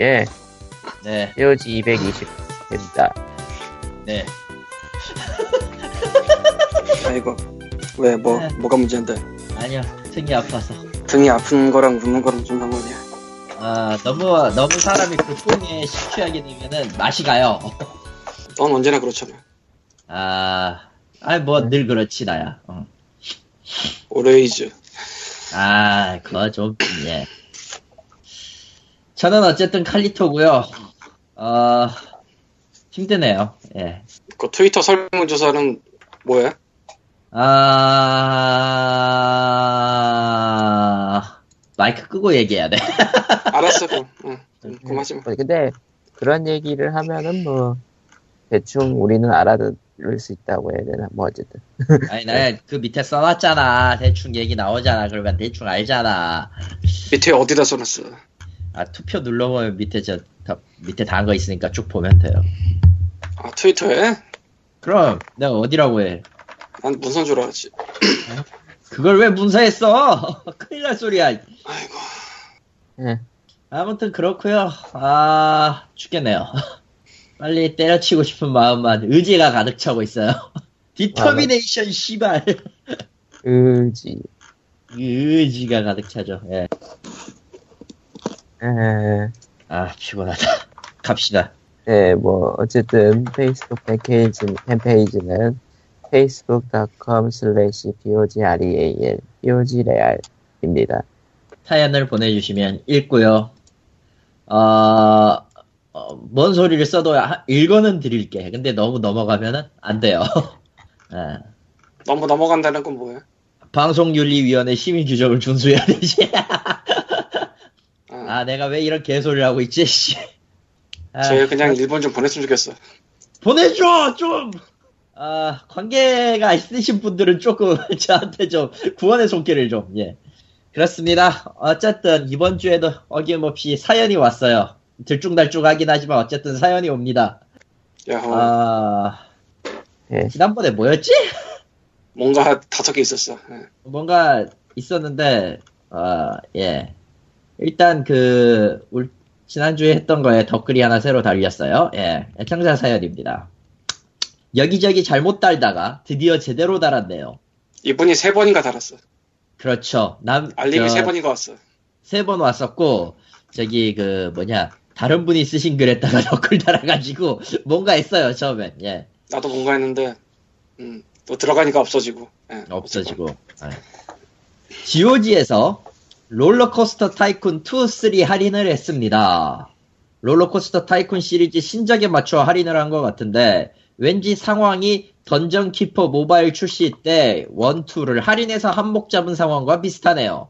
예, 네, POG 220입니다. 네. 아이고 왜 뭐 네. 뭐가 문제인데 아니요, 등이 아파서. 등이 아픈 거랑 붓는 거랑 좀 상관이야 아, 너무, 너무 사람이 불풍에 식취하게 되면은 맛이 가요. 넌 언제나 그렇잖아 아, 아니, 뭐, 늘 그렇지, 나야. 어. 오레이즈 아, 그거 좀, 예. 저는 어쨌든 칼리토고요 어, 힘드네요. 예. 그 트위터 설문조사는 뭐야? 아, 마이크 끄고 얘기해야 돼. 알았어 그럼 응. 응, 그만하지 마 어, 근데 그런 얘기를 하면은 뭐 대충 우리는 알아들을 수 있다고 해야 되나 뭐 어쨌든 아니, 나그 밑에 써놨잖아. 대충 얘기 나오잖아. 그러면 대충 알잖아. 밑에 어디다 써놨어 아, 투표 눌러보면 밑에 저, 더- 밑에 다 한 거 있으니까 쭉 보면 돼요. 아 트위터에? 그럼, 내가 어디라고 해. 난 문선 줄 알았지 그걸 왜 문서했어? 큰일 날 소리야. 아이고 예. 아무튼 그렇고요 아, 죽겠네요. 빨리 때려치고 싶은 마음만 의지가 가득 차고 있어요. determination 씨발. 의지 의지가 가득 차죠. 예. 에, 아, 피곤하다. 갑시다. 예, 뭐 어쨌든 페이스북 팬페이지, 팬페이지는 facebook.com slash pogreal pogreal입니다. 사연을 보내주시면 읽고요. 어, 어, 뭔 소리를 써도 하- 읽어는 드릴게. 근데 너무 넘어가면은 안 돼요. 예. 너무 넘어간다는 건 뭐야? 방송윤리위원회 심의규정을 준수해야 되지. 아, 아, 내가 왜 이런 개소리를 하고 있지, 씨. 아, 쟤 그냥 일본 좀 보냈으면 좋겠어 보내줘, 좀! 아, 관계가 있으신 분들은 조금 저한테 좀 구원의 손길을 좀, 예. 그렇습니다. 어쨌든 이번 주에도 어김없이 사연이 왔어요. 들쭉날쭉하긴 하지만 어쨌든 사연이 옵니다. 야호 아, 예. 지난번에 뭐였지? 뭔가 다섯 개 있었어 예. 뭔가 있었는데, 아, 예. 일단 그, 울- 지난주에 했던 거에 덧글이 하나 새로 달렸어요. 예. 애청자 사연입니다. 여기저기 잘못 달다가 드디어 제대로 달았네요. 이분이 세 번인가 달았어 그렇죠. 남, 알림이 저, 세 번인가 왔어 세 번 왔었고, 저기 그, 뭐냐, 다른 분이 쓰신 글에다가 덧글 달아가지고, 뭔가 했어요, 처음엔. 예. 나도 뭔가 했는데 음, 또 들어가니까 없어지고 예, 없어지고. GOG에서 롤러코스터 타이쿤 2, 3 할인을 했습니다. 롤러코스터 타이쿤 시리즈 신작에 맞춰 할인을 한 것 같은데 왠지 상황이 던전 키퍼 모바일 출시 때 1, 2를 할인해서 한몫 잡은 상황과 비슷하네요.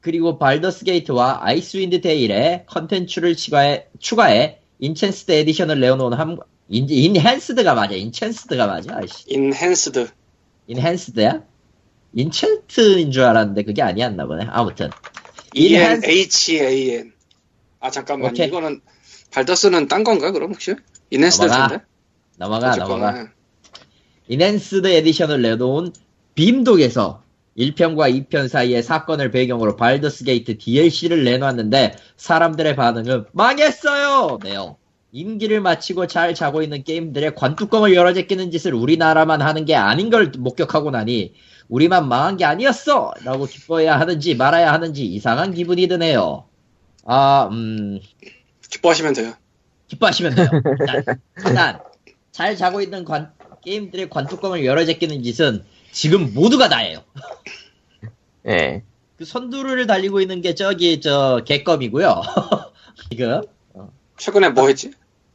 그리고 발더스 게이트와 아이스윈드 데일에 컨텐츠를 추가해, 추가해 Enchanted Edition을 내어놓은 한, 인, Enhanced가 맞아. Enhanced가 맞아. 아이씨. Enhanced Enhanced야? enchant인 줄 알았는데 그게 아니었나 보네. 아무튼 E Enhanced- E-N-H-A-N 아 잠깐만 오케이. 이거는 발더스는 딴 건가 그럼 혹시? Enhanced. 텐데? 넘어가 넘어가. 예. Enhanced Edition을 내놓은 빔독에서 1편과 2편 사이의 사건을 배경으로 발더스 게이트 DLC를 내놨는데 사람들의 반응은 망했어요! 네요. 임기를 마치고 잘 자고 있는 게임들의 관뚜껑을 열어 제끼는 짓을 우리나라만 하는 게 아닌 걸 목격하고 나니 우리만 망한 게 아니었어! 라고 기뻐해야 하는지 말아야 하는지 이상한 기분이 드네요. 아, 음, 기뻐하시면 돼요 기뻐하시면 돼요. 일단, 일단 잘 자고 있는 관- 게임들의 관뚜껑을 열어 제끼는 짓은 지금 모두가 다 해요. 예. 그 선두를 달리고 있는 게 저기 저 개껌이고요. 지금 최근에 뭐 했지?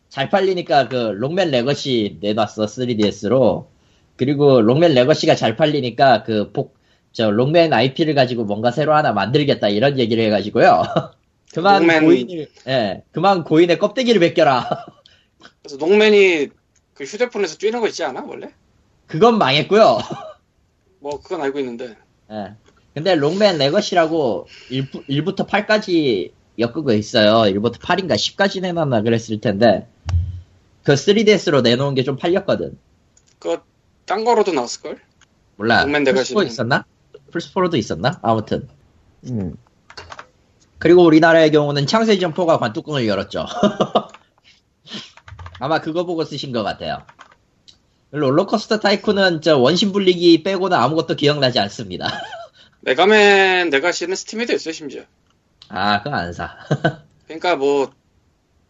잘 팔리니까 그 록맨 레거시 내놨어 3DS로. 그리고 록맨 레거시가 잘 팔리니까 그 복, 저 록맨 IP를 가지고 뭔가 새로 하나 만들겠다 이런 얘기를 해가지고요. 그만 록맨- 고인을, 예, 그만 고인의 껍데기를 벗겨라. 그래서 록맨이 그 휴대폰에서 뛰는 거 있지 않아 원래? 그건 망했고요. 뭐 그건 알고 있는데 예. 근데 록맨 레거시라고 1, 1부터 8까지 엮은 있어요. 1부터 8인가 10까지 내놨나 그랬을 텐데 그 3DS로 내놓은 게 좀 팔렸거든. 그 딴 거로도 나왔을걸? 몰라. 록맨 플스4 레거시는. 있었나? 플스4로도 있었나? 아무튼 음. 그리고 우리나라의 경우는 창세기전 4가 관뚜껑을 열었죠. 아마 그거 보고 쓰신 것 같아요. 롤러코스터 타이쿤은 저 원심분리기 빼고는 아무것도 기억나지 않습니다. 메가맨 레거시는 스팀에도 있어요 심지어. 아, 그건 안 사. 그러니까 뭐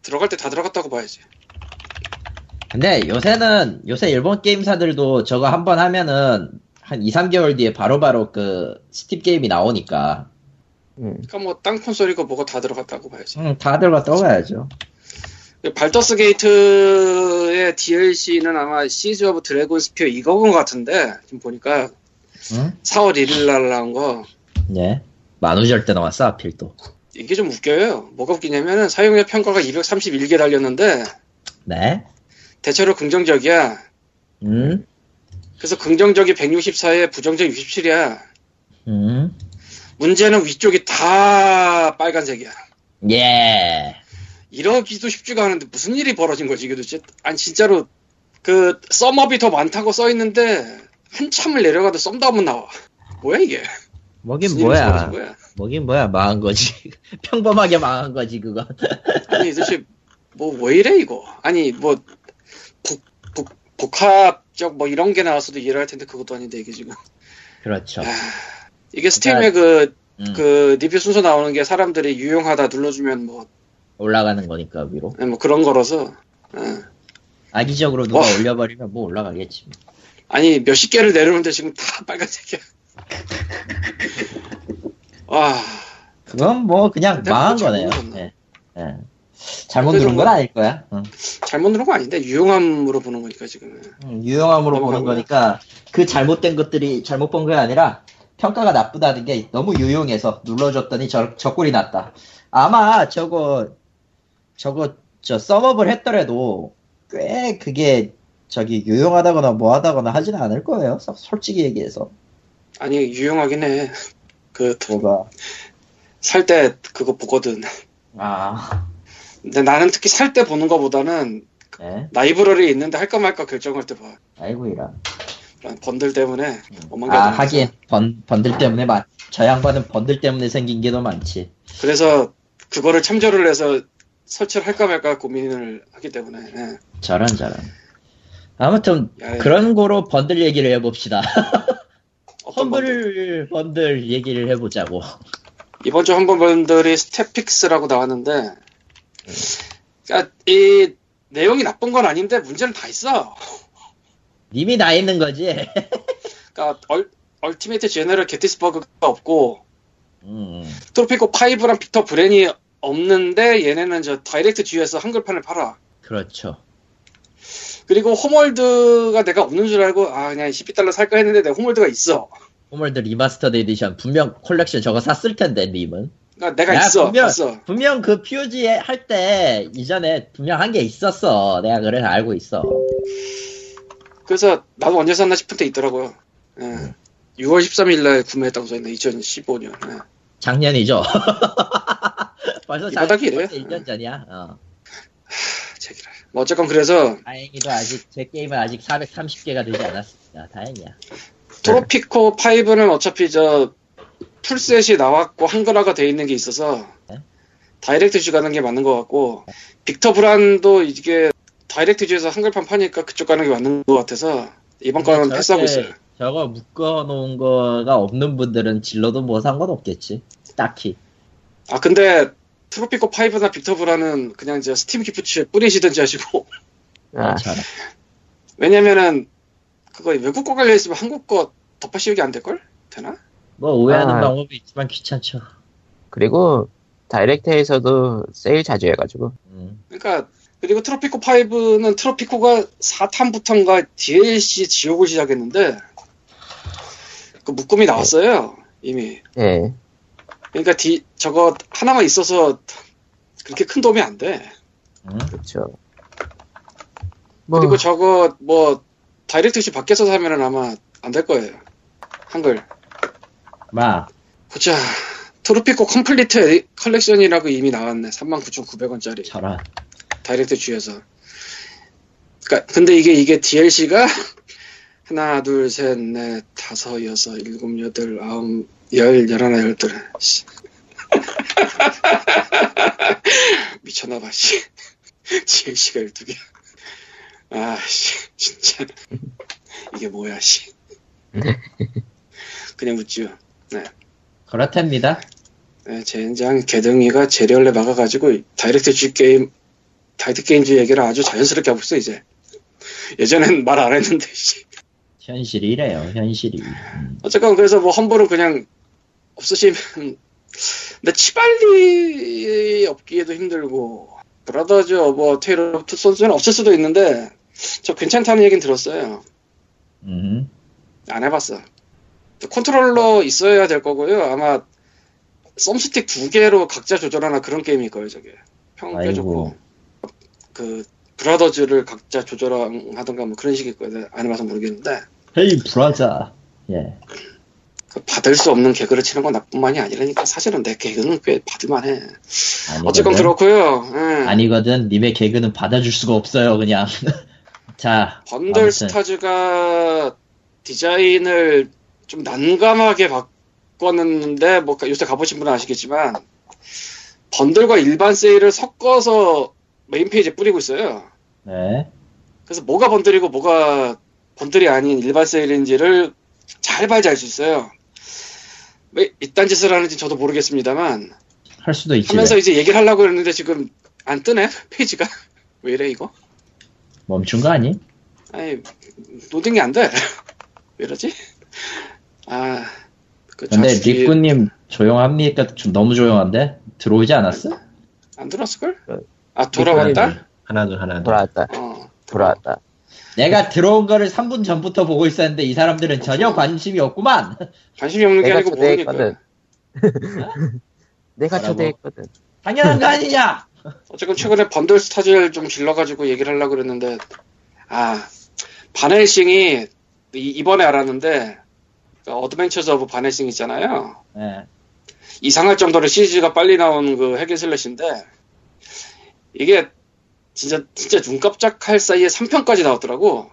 들어갈 때 다 들어갔다고 봐야지. 근데 요새는, 요새 일본 게임사들도 저거 한 번 하면은 한 2, 3개월 뒤에 바로바로 그 스팀 게임이 나오니까. 음. 그러니까 뭐딴 콘솔이고 뭐고 다 들어갔다고 봐야지. 응, 다 들어갔다고 봐야죠. 발더스 게이트의 DLC는 아마 Siege of Dragonspear 이거인 것 같은데 지금 보니까 응? 4월 1일 날 나온 거 예. 만우절 때 나왔어, 하필 또. 이게 좀 웃겨요. 뭐가 웃기냐면은 사용자 평가가 231개 달렸는데 네? 대체로 긍정적이야. 음? 그래서 긍정적이 164에 부정적이 67이야. 음? 문제는 위쪽이 다 빨간색이야. 예. 이러기도 쉽지가 않은데 무슨 일이 벌어진 거지 이게 도대체? 아니 진짜로 그 썸업이 더 많다고 써 있는데 한참을 내려가도 썸다운은 나와. 뭐야 이게? 뭐긴 뭐야. 거야? 뭐긴 뭐야, 망한 거지. 평범하게 망한 거지, 그거. 아니 도대체 뭐 왜 이래 이거? 아니 뭐 복, 복, 복합적 뭐 이런 게 나왔어도 이해를 할 텐데 그것도 아닌데 이게 지금 그렇죠. 아, 이게 스팀에 그, 음, 그 리뷰 순서 나오는 게 사람들이 유용하다 눌러주면 뭐, 올라가는 거니까, 위로. 뭐 그런 거라서 아, 악의적으로 누가 와. 올려버리면 뭐 올라가겠지. 아니 몇십 개를 내려오는데 지금 다 빨간색이야. 와 그건 뭐 그냥 망한 거네요. 잘못 예. 예. 잘못 누른 건 좀- 아닐 거야. 응. 잘못 누른 거 아닌데 유용함으로 보는 거니까 지금 음, 유용함으로. 보는 거니까 그 잘못된 것들이 잘못 본 게 아니라 평가가 나쁘다는 게 너무 유용해서 눌러줬더니 저, 저 꼴이 났다. 아마 저거 저거 저 썸업을 했더라도 꽤 그게 저기 유용하다거나 뭐하다거나 하지는 않을 거예요. 서- 솔직히 얘기해서 아니 유용하긴 해. 그 뭐가 살 때 그거 보거든. 아 근데 나는 특히 살 때 보는 거보다는 네. 라이브러리 있는데 할까 말까 결정할 때 봐. 아이고 이라. 번들 때문에 어망 아 하긴 번 번들 때문에 많. 저 양반은 번들 때문에 생긴 게 더 많지. 그래서 그거를 참조를 해서 설치를 할까 말까 고민을 하기 때문에 예. 저런 저런. 아무튼 야, 그런 거로 번들 얘기를 해봅시다. 어떤 번들? 험블 번들 얘기를 해보자고. 이번 주 험블 번들이 Staff Picks라고 나왔는데 그러니까 이 내용이 나쁜 건 아닌데 문제는 다 있어. 님이 다 있는 거지. 그러니까 얼, 얼티메이트 제너럴 게티스버그가 없고 음, 트로피코 5랑 빅터 브랜이 없는데 얘네는 저 다이렉트 G에서 한글판을 팔아. 그렇죠. 그리고 홈월드가 내가 없는 줄 알고 아 그냥 12달러 살까 했는데 내 홈월드가 있어. 홈월드 Remastered Edition 분명 콜렉션 저거 샀을 텐데 님은. 그러니까 내가 야, 있어. 분명- 봤어. 분명 그 POG 할 때 이전에 분명 한 게 있었어. 내가 그래 알고 있어. 그래서 나도 언제 샀나 싶은 때 있더라고요. 예. 음. 6월 13일 날 구매했다고 써있네. 2015년. 예. 작년이죠. 벌써 작년 이래요? 1년 전이야. 어. 뭐 어쨌건 그래서 다행히도 아직 제 게임은 아직 430개가 되지 않았습니다. 다행이야. 트로피코 5는 어차피 저 full set이 나왔고 한글화가 돼 있는 게 있어서 네? 다이렉트 G 가는 게 맞는 것 같고 빅터 브란도 이게 다이렉트 G에서 한글판 파니까 그쪽 가는 게 맞는 것 같아서 이번 거는 패스하고 있어요. 저거 묶어 놓은 거가 없는 분들은 질러도 뭐 상관없겠지. 딱히. 아 근데 트로피코 5나 빅터 브란은 그냥 저 스팀 gift에 뿌리시든지 하시고 아, 잘. 왜냐면은 그거 외국 거 걸려 있으면 한국 거 덮어 씌우기 안 될 걸? 되나? 뭐 오해하는 아. 방법이 있지만 귀찮죠. 그리고 다이렉트에서도 세일 자주 해가지고 음. 그러니까 그리고 트로피코 5는 트로피코가 4탄부터인가 DLC 지옥을 시작했는데 그 묶음이 나왔어요 이미 예 그러니까 디, 저거 하나만 있어서 그렇게 큰 도움이 안 돼 음. 그렇죠. 뭐 그리고 저거 뭐 Direct G 밖에서 사면은 아마 안 될 거예요 한글 막 보자 Tropico Complete Collection이라고 이미 나왔네 39,900원짜리 저런. Direct G에서. 그러니까 근데 이게 이게 DLC가 하나, 둘, 셋, 넷, 다섯, 여섯, 일곱, 여덟, 아홉, 열, 열하나, 열둘. 씨. 미쳤나봐, 씨. DLC가 12개. 아, 씨. 진짜. 이게 뭐야, 씨. 그냥 웃지요. 그렇답니다. 네, 젠장 게등위가 제리얼레 막아가지고 Direct G 게임, Direct Games 얘기를 아주 자연스럽게 하고 있어, 이제. 예전엔 말 안 했는데, 씨. 현실이 이래요, 현실이. 음. 어쨌건 그래서 뭐 Humble은 그냥 없으시면 근데 Chivalry 없기에도 힘들고 Brothers A Tale of Two Sons는 없을 수도 있는데 저 괜찮다는 얘기는 들었어요 음. 안 해봤어 컨트롤러 있어야 될 거고요 아마 thumbstick 두 개로 각자 조절하나 그런 게임일 거예요 저게 평. 껴줬고 그 brothers를 각자 조절하던가 뭐 그런 식일 거예요 안 해봐서 모르겠는데 Hey brother. 예. 그 받을 수 없는 개그를 치는 건 나뿐만이 아니라니까 사실은 내 개그는 꽤 받을만해. 아니거든. 어쨌건 그렇고요. 예. 아니거든. 님의 개그는 받아줄 수가 없어요, 그냥. 자. Bundle. Stars가 디자인을 좀 난감하게 바꿨는데 뭐 요새 가보신 분은 아시겠지만 번들과 일반 세일을 섞어서 메인 페이지에 뿌리고 있어요. 네. 그래서 뭐가 번들이고 뭐가 번들이 아닌 일반 세일인지를 잘 봐야지 알 수 있어요. 왜 이딴 짓을 하는지 저도 모르겠습니다만 할 수도 있지. 하면서 이제 얘기를 하려고 했는데 지금 안 뜨네 페이지가 왜 이래 이거 멈춘 거 아니? 아니 로딩이 안 돼 왜 이러지 아 그 근데 리꾸님 조용합니까? 좀 너무 조용한데? 들어오지 않았어? 안 들었을걸 그, 아 돌아왔다 하나 둘 하나 둘. 돌아왔다. 어 돌아왔다. 내가 들어온 거를 3분 전부터 보고 있었는데 이 사람들은 전혀 관심이 없구만. 관심이 없는 게 내가 아니고 모르니까 초대했거든. 내가 뭐라고? 초대했거든. 당연한 거 아니냐? 어쨌건 최근에 Bundle Stars를 좀 길러가지고 얘기를 하려고 그랬는데 아 Van Helsing이 이- 이번에 알았는데 그 Adventures of Van Helsing 있잖아요 예. 이상할 정도로 시리즈가 빨리 나온 그 hack and slash인데 이게 진짜 진짜 눈 깜짝할 사이에 3편까지 나왔더라고.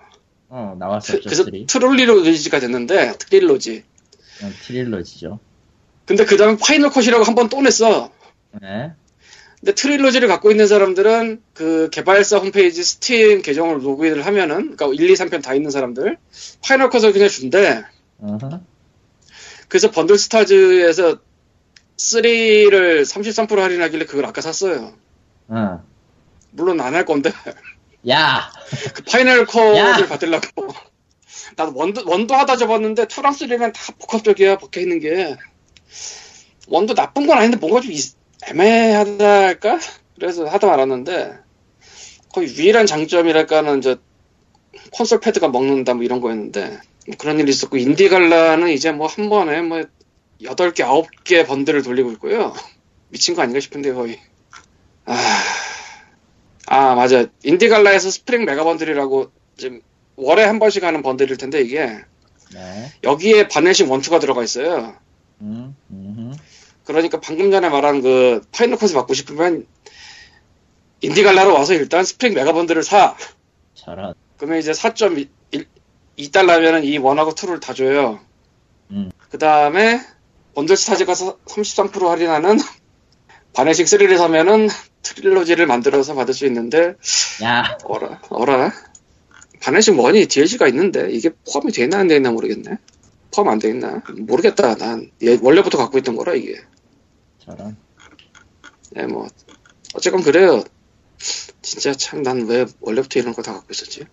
어, 트- 나왔었죠. 그래서. trilogy가 됐는데 trilogy. 어, trilogy죠. 근데 그 다음에 Final Cut이라고 한 번 또 냈어. 예. 근데 trilogy를 갖고 있는 사람들은 그 개발사 홈페이지 스팀 계정을 로그인을 하면은 그러니까 1, 2, 3편 다 있는 사람들 Final Cut을 그냥 준대. 그래서 Bundle Stars에서 3를 33% 할인하길래 그걸 아까 샀어요. 어. 물론 안 할 건데 야! 그 Final 야! Cut을 받으려고. 나도 one도, one도 하다 접었는데 2랑 3는 다 복합적이야, 박혀 있는 게. one도 나쁜 건 아닌데 뭔가 좀 이- 애매하다 할까? 그래서 하다 말았는데, 거의 유일한 장점이랄까는 저 콘솔 패드가 먹는다 뭐 이런 거였는데, 뭐 그런 일이 있었고, IndieGala는 이제 뭐 한 번에 뭐 8개, 9개 번들을 돌리고 있고요. 미친 거 아닌가 싶은데 거의. 아, 아 맞아. IndieGala에서 Spring Mega Bundle이라고 지금 월에 한 번씩 하는 번들일 텐데 이게 네. 여기에 Van Helsing one two가 들어가 있어요. 음, 음, 그러니까 방금 전에 말한 그 Final Cut을 받고 싶으면 IndieGala로 와서 일단 Spring Mega Bundle을 사. 저런. 그러면 이제 4.2달러면은 이 one하고 two를 다 줘요. 음. 그 다음에 Bundle Stars가 33% 할인하는 Van Helsing 3를 사면은 trilogy를 만들어서 받을 수 있는데 야, 어라 어라 Van Helsing one이 DLC가 있는데 이게 포함이 되나 안 되나 모르겠네. 포함 안돼 있나 모르겠다. 난 얘 원래부터 갖고 있던 거라 이게. 저런. 네, 뭐 어쨌건 그래요. 진짜 참 난 왜 원래부터 이런 거 다 갖고 있었지?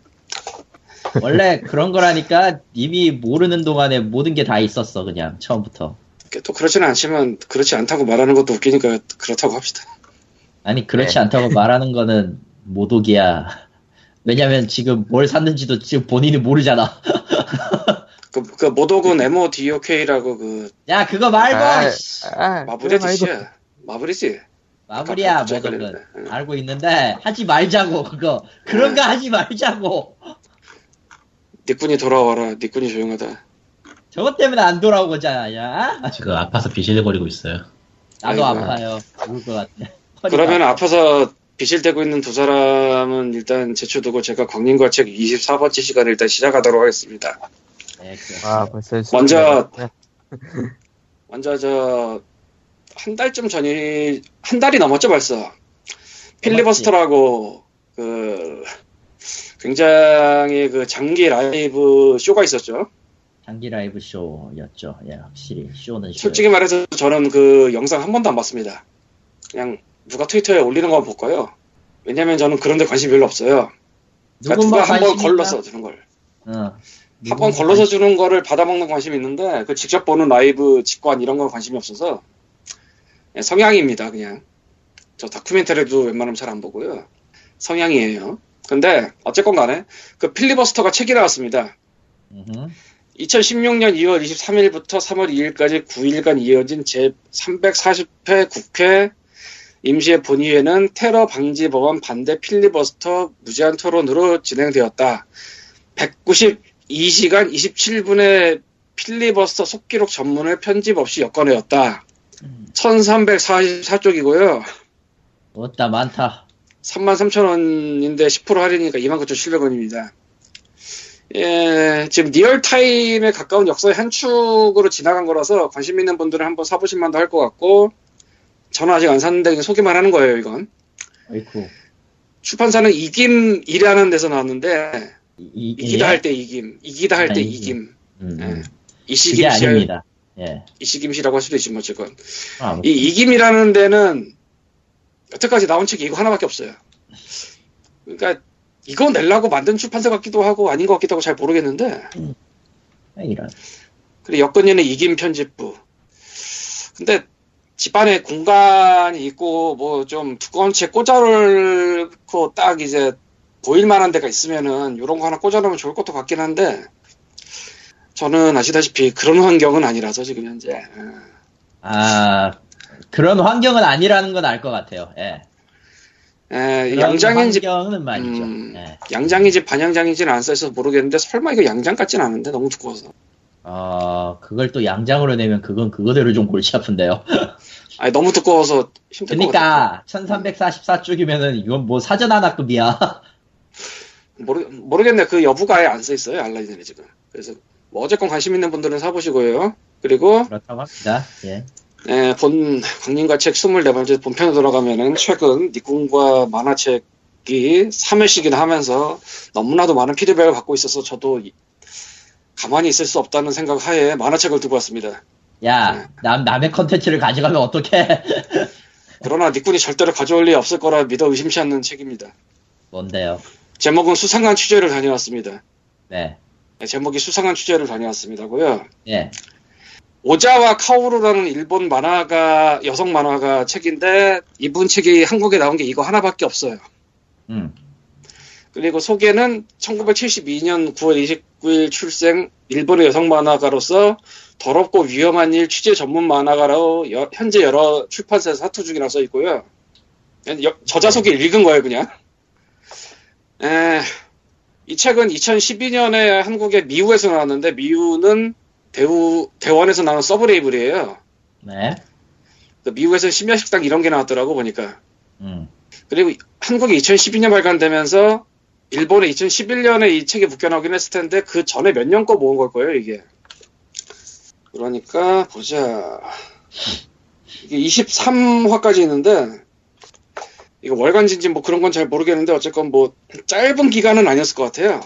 원래 그런 거라니까 이미 모르는 동안에 모든 게 다 있었어, 그냥, 처음부터. 또 그렇지는 않지만 그렇지 않다고 말하는 것도 웃기니까 그렇다고 합시다. 아니, 그렇지 네. 않다고 말하는 거는 모독이야. 왜냐면 지금 뭘 샀는지도 지금 본인이 모르잖아. 그, 그 모독은 MODOK라고 그 야, 그거 말고! 아, 씨. 아. 짓이야. 마블이지. 마블이야, 모독은. 응. 알고 있는데, 하지 말자고, 그거. 그런 거 하지 말자고. 니꾼이 돌아와라. 니꾼이 조용하다. 저것 때문에 안 돌아오고자, 야? 지금 아파서 비실거리고 있어요. 나도 아이고. 아파요. 죽을 것 같아. 그러면 아파. 앞에서 비실대고 있는 두 사람은 일단 제쳐두고 제가 광림과 책 24번째 시간을 일단 시작하도록 하겠습니다. 네. 와, 벌써 먼저- 네. 먼저 저 한 달쯤 전이 한 달이 넘었죠 벌써. 필리버스터라고 그 굉장히 그 장기 라이브 쇼가 있었죠. 장기 라이브 쇼였죠. 예, 확실히 쇼는 쇼. 솔직히 말해서 저는 그 영상 한 번도 안 봤습니다. 그냥 누가 트위터에 올리는 거만 볼 거예요. 왜냐면 저는 그런 데 관심이 별로 없어요. 그러니까 누가 한 번 걸러서 주는 걸. 어. 한번 걸러서 주는 거를 받아먹는 관심이 있는데 그 직접 보는 라이브 직관 이런 건 관심이 없어서 예, 성향입니다 그냥 저 다큐멘터리도 웬만하면 잘 안 보고요 성향이에요 근데 어쨌건 간에 그 필리버스터가 책이 나왔습니다 음흠. 2016년 2월 23일부터 3월 2일까지 9일간 이어진 제340회 국회 임시회 본회의는 테러 방지 법안 반대 필리버스터 무제한 토론으로 진행되었다. 192시간 27분의 필리버스터 속기록 전문을 편집 없이 엮어내었다. 1344쪽이고요. 없다 많다. 33,000원인데 10% 할인이니까 29,700원입니다. 예, 지금 real time에 가까운 역사의 한 축으로 지나간 거라서 관심 있는 분들은 한번 사보실 만도 할 것 같고, 저는 아직 안 샀는데 그냥 소개만 하는 거예요, 이건. 어이쿠. 출판사는 이김이라는 데서 나왔는데, 이, 이, 이기다 예? 할때 이김, 이기다 할때 아, 이김, 음, 예. 음. 그게 이시김 씨, 아닙니다. 예. 이시김 씨라고 할 수도 있지, 뭐, 어쨌건. 아, 이 이김이라는 데는 여태까지 나온 책이 이거 하나밖에 없어요. 그러니까 이거 내려고 만든 출판사 같기도 하고 아닌 것 같기도 하고 잘 모르겠는데 이런. 그리고 여건이는 이김 편집부. 근데 집안에 공간이 있고 뭐 좀 두꺼운 책 꽂아놓고 딱 이제 보일 만한 데가 있으면은 이런 거 하나 꽂아놓으면 좋을 것도 같긴 한데 저는 아시다시피 그런 환경은 아니라서 지금 현재 예. 아 그런 환경은 아니라는 건 알 것 같아요. 예. 예, 그런 양장인지 환경은 말이죠. 음, 예. 양장인지 반양장인지는 안 써있어서 모르겠는데 설마 이거 양장 같진 않은데 너무 두꺼워서 어 그걸 또 양장으로 내면 그건 그거대로 좀 골치 아픈데요. 아니 너무 두꺼워서 힘들 그러니까 1344쪽이면은 이건 뭐 사전 하나급이야. 모르, 모르겠네 그 여부가 아예 안 써 있어요 알라딘에 지금 그래서 뭐 어쨌건 관심 있는 분들은 사보시고요 그리고 그렇다고 합니다. 예. 예, 본 광림과 책 24번째 본편에 돌아가면은 최근 니꾼과 만화책이 3회씩이나 하면서 너무나도 많은 피드백을 받고 있어서 저도 이- 가만히 있을 수 없다는 생각 하에 만화책을 들고 왔습니다 야, 남, 남의 컨텐츠를 가져가면 어떡해. 그러나 니꾼이 절대로 가져올 리 없을 거라 믿어 의심치 않는 책입니다 뭔데요? 제목은 수상한 취재를 다녀왔습니다 네. 네, 제목이 수상한 취재를 다녀왔습니다고요 예. 오자와 카오루라는 일본 만화가 여성 만화가 책인데 이분 책이 한국에 나온 게 이거 하나밖에 없어요 음. 그리고 소개는 1972년 9월 29일 출생 일본의 여성 만화가로서 더럽고 위험한 일 취재 전문 만화가로 여- 현재 여러 출판사에서 사투 중이라고 써 있고요. 여- 저자 소개 읽은 거예요, 그냥. 에, 이 책은 2012년에 한국의 미우에서 나왔는데 미우는 대우 대원에서 나온 서브레이블이에요. 네. 그 미국에서 심야식당 이런 게 나왔더라고 보니까. 음. 그리고 한국이 2012년 발간되면서 일본에 2011년에 이 책이 묶여나오긴 했을 텐데 그 전에 몇 년 거 모은 걸 거예요 이게. 그러니까 보자. 이게 23화까지 있는데 이거 월간지인지 뭐 그런 건 잘 모르겠는데 어쨌건 뭐 짧은 기간은 아니었을 것 같아요.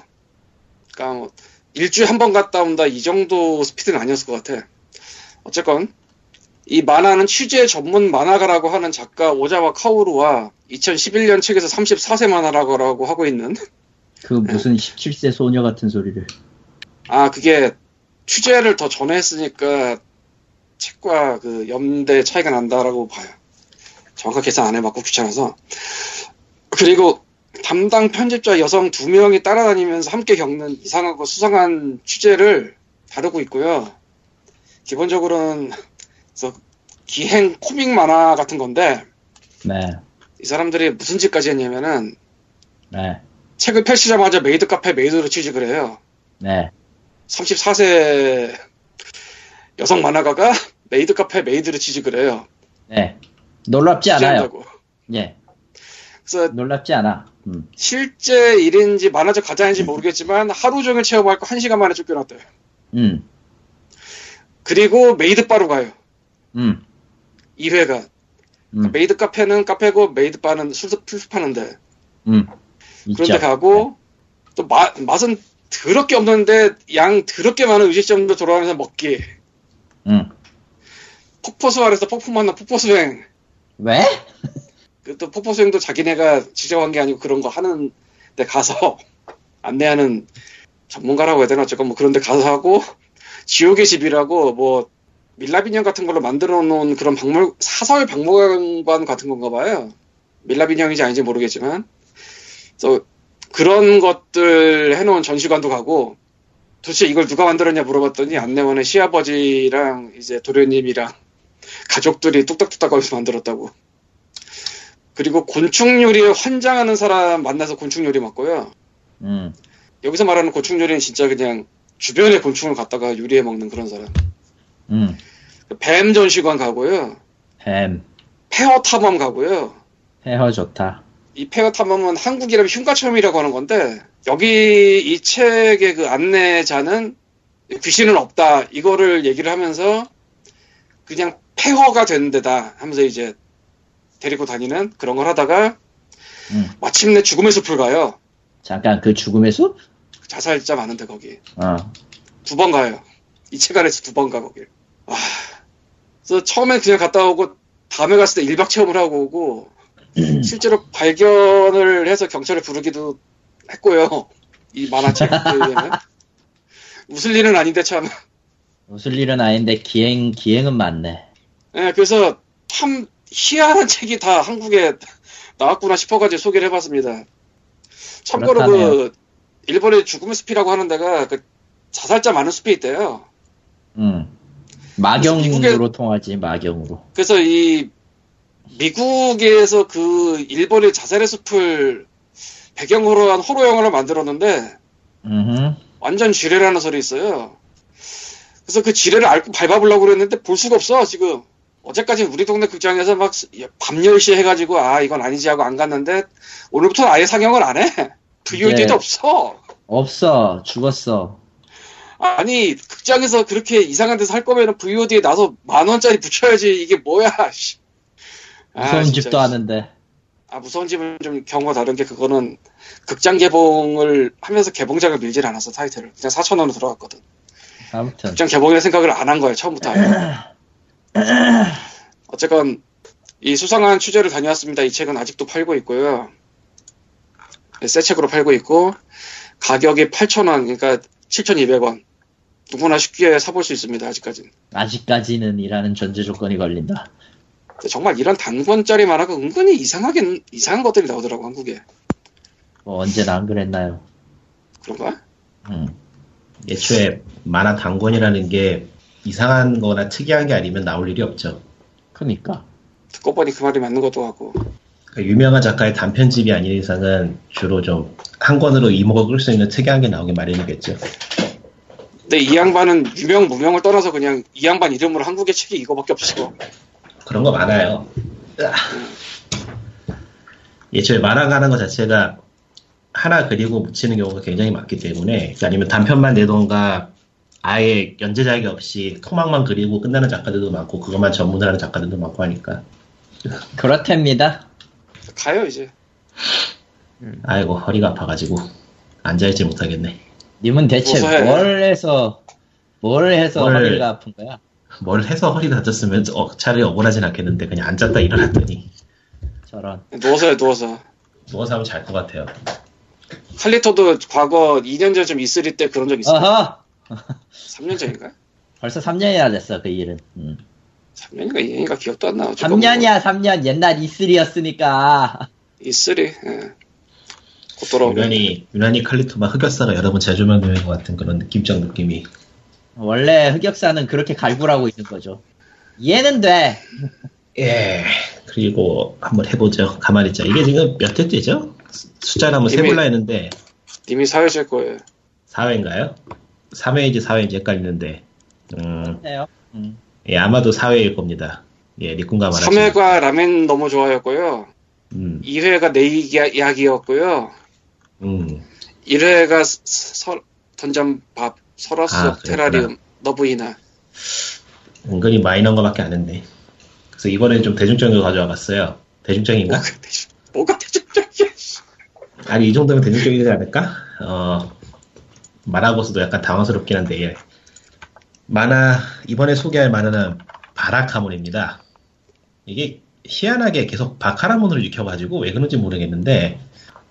그러니까 뭐 일주일에 한 번 갔다 온다 이 정도 스피드는 아니었을 것 같아. 어쨌건 이 만화는 취재 전문 만화가라고 하는 작가 오자와 카오루와 2011년 책에서 34세 만화라고 하고 있는 그 무슨 17세 소녀 같은 소리를. 아 그게 취재를 더 전에 했으니까 책과 그 연대 차이가 난다라고 봐요. 정확하게 계산 안 해봤고 귀찮아서 그리고 담당 편집자 여성 두 명이 따라다니면서 함께 겪는 이상하고 수상한 취재를 다루고 있고요. 기본적으로는 기행 코믹 만화 같은 건데 네. 이 사람들이 무슨 짓까지 했냐면은 네. 책을 펼치자마자 메이드 카페 메이드로 취직을 해요. 네. 34세 여성 만화가가 메이드 카페 메이드로 취직을 해요. 네. 놀랍지 않아요. 예. 그래서 놀랍지 않아. 음. 실제 일인지 만화적 가짜인지 모르겠지만 하루 종일 체험할 거 1시간 만에 쫓겨났대요. 음. 그리고 메이드 바로 가요. 음. 2회가 음, 메이드 카페는 카페고 메이드 바는 술, 술 파는데 음. 있죠. 그런데 가고 또 마- 맛은 더럽게 없는데 양 더럽게 많은 음식점도 돌아가면서 먹기. 음. 폭포수 아래서 폭포 만나 폭포 수행. 왜? 그또 폭포 수행도 자기네가 지정한 게 아니고 그런 거 하는 데 가서 안내하는 전문가라고 해야 되나? 어쨌건 뭐 그런 데 가서 하고 지옥의 집이라고 뭐 밀라비년 같은 걸로 만들어 놓은 그런 박물 사설 박물관 같은 건가 봐요. 밀라비년인지 아닌지 모르겠지만. 그래서 그런 것들 해놓은 전시관도 가고 도대체 이걸 누가 만들었냐 물어봤더니 안내원의 시아버지랑 이제 도련님이랑 가족들이 뚝딱뚝딱 거기서 만들었다고 그리고 곤충 요리에 환장하는 사람 만나서 곤충 요리 먹고요. 음. 여기서 말하는 곤충 요리는 진짜 그냥 주변에 곤충을 갖다가 요리해 먹는 그런 사람. 음. 뱀 전시관 가고요. 뱀. 폐허 탐험 가고요. 헤어 좋다. 이 폐허 탐험은 한국이라면 흉가 체험이라고 하는 건데 여기 이 책의 그 안내자는 귀신은 없다 이거를 얘기를 하면서 그냥 폐허가 된 데다 하면서 이제 데리고 다니는 그런 걸 하다가 음. 마침내 죽음의 숲을 가요. 잠깐 그 죽음의 숲? 자살자 많은데 거기 어. 두번 가요. 이 책 안에서 두 번 가 거길. 와. 그래서 처음에 그냥 갔다 오고 다음에 갔을 때 1박 체험을 하고 오고 실제로 발견을 해서 경찰을 부르기도 했고요. 이 만화책에는 웃을 일은 아닌데 참. 웃을 일은 아닌데 기행 기행은 많네. 예, 그래서 참 희한한 책이 다 한국에 나왔구나 싶어가지고 소개를 해봤습니다. 참고로 그 그렇다네요. 일본의 죽음의 숲이라고 하는 데가 그 자살자 많은 숲이 있대요. 음. 마경으로 미국에- 통하지 마경으로. 그래서 이 미국에서 그 일본의 자살의 숲을 배경으로 한 호러 영화를 만들었는데 음. 완전 지뢰라는 소리 있어요. 그래서 그 지뢰를 앓고 밟아보려고 그랬는데 볼 수가 없어 지금. 어제까지 우리 동네 극장에서 막 밤 10시에 해가지고 아 이건 아니지 하고 안 갔는데 오늘부터는 아예 상영을 안 해. VOD도 네. 없어. 없어 죽었어. 아니 극장에서 그렇게 이상한 데서 할 거면 VOD에 나서 만 원짜리 붙여야지 이게 뭐야. 씨. 아, 무서운 진짜. 집도 하는데. 아 무서운 집은 좀 경우가 다른 게 그거는 극장 개봉을 하면서 개봉작을 밀질 않았어 타이틀을 그냥 4천 원으로 들어갔거든 아무튼 극장 개봉이라 생각을 안 한 거야 처음부터. 어쨌건 이 수상한 취재를 다녀왔습니다 이 책은 아직도 팔고 있고요 네, 새 책으로 팔고 있고 가격이 8천 원 그러니까 7,200원 누구나 쉽게 사볼 수 있습니다 아직까지는 아직까지는 이라는 전제 조건이 걸린다. 근데 정말 이런 단권짜리 만화가 은근히 이상하게 이상한 것들이 나오더라고 한국에 뭐 언제나 안 그랬나요? 그런가? 음. 애초에 만화 단권이라는 게 이상한 거나 특이한 게 아니면 나올 일이 없죠. 그니까. 듣고 보니 그 말이 맞는 것도 같고 그러니까 유명한 작가의 단편집이 아닌 이상은 주로 좀 한 권으로 이목을 끌 수 있는 특이한 게 나오기 마련이겠죠. 근데 이 양반은 유명 무명을 떠나서 그냥 이 양반 이름으로 한국의 책이 이거밖에 없어. 그런 거 많아요. 애초에 만화가 하는 것 자체가 하나 그리고 묻히는 경우가 굉장히 많기 때문에 그러니까 아니면 단편만 내던가 아예 연재자격이 없이 토막만 그리고 끝나는 작가들도 많고 그것만 전문을 하는 작가들도 많고 하니까 그렇답니다. 가요 이제. 아이고 허리가 아파가지고 앉아있지 못하겠네 님은 대체. 뭘 해서 뭘 해서 뭘- 허리가 아픈 거야? 뭘 해서 허리 다쳤으면 어, 차라리 억울하진 않겠는데 그냥 앉았다 일어났더니 저런. 누워서 해 누워서. 누워서 하면 잘 것 같아요 칼리토도 과거 2년 전쯤 E3 때 그런 적 있어. 어허! 3년 전인가? 벌써 3년이나 됐어 그 일은. 음. 3년인가 2년인가 기억도 안 나. 어쨌건 3년이야 3년 옛날 E3였으니까. E3. 예. 곧 돌아오고. 유난히 유난히 칼리토만 흑역사가 여러 번 재조명되는 것 같은 그런 느낌적 느낌이 원래 흑역사는 그렇게 갈구라고 있는 거죠. 이해는 돼. 예 그리고 한번 해보죠 가만히 있자 이게 지금 몇 회째죠? 숫자를 한번 이미- 세볼라 했는데 님이 사회실 거예요. 4회인가요? 3회인지 4회인지 헷갈리는데 음. 음. 예, 아마도 4회일 겁니다 예 리꾼과 말하지 3회가 라멘 너무 좋아했고요. 음, 2회가 내 이야- 이야기였고요. 음. 1회가 서, 던전밥, 설화수 아. 테라리움, 너브이나. 은근히 마이너한 거밖에 안 했네 그래서 이번엔 좀 대중적으로 가져와 봤어요. 대중적인가? 뭐가 대중 뭐가 대중적이야 씨. 아니 이 정도면 대중적이지 않을까? 어 만화고서도 약간 당황스럽긴 한데 예. 만화 이번에 소개할 만화는 바라카몬입니다. 이게 희한하게 계속 바카라몬으로 익혀가지고 왜 그런지 모르겠는데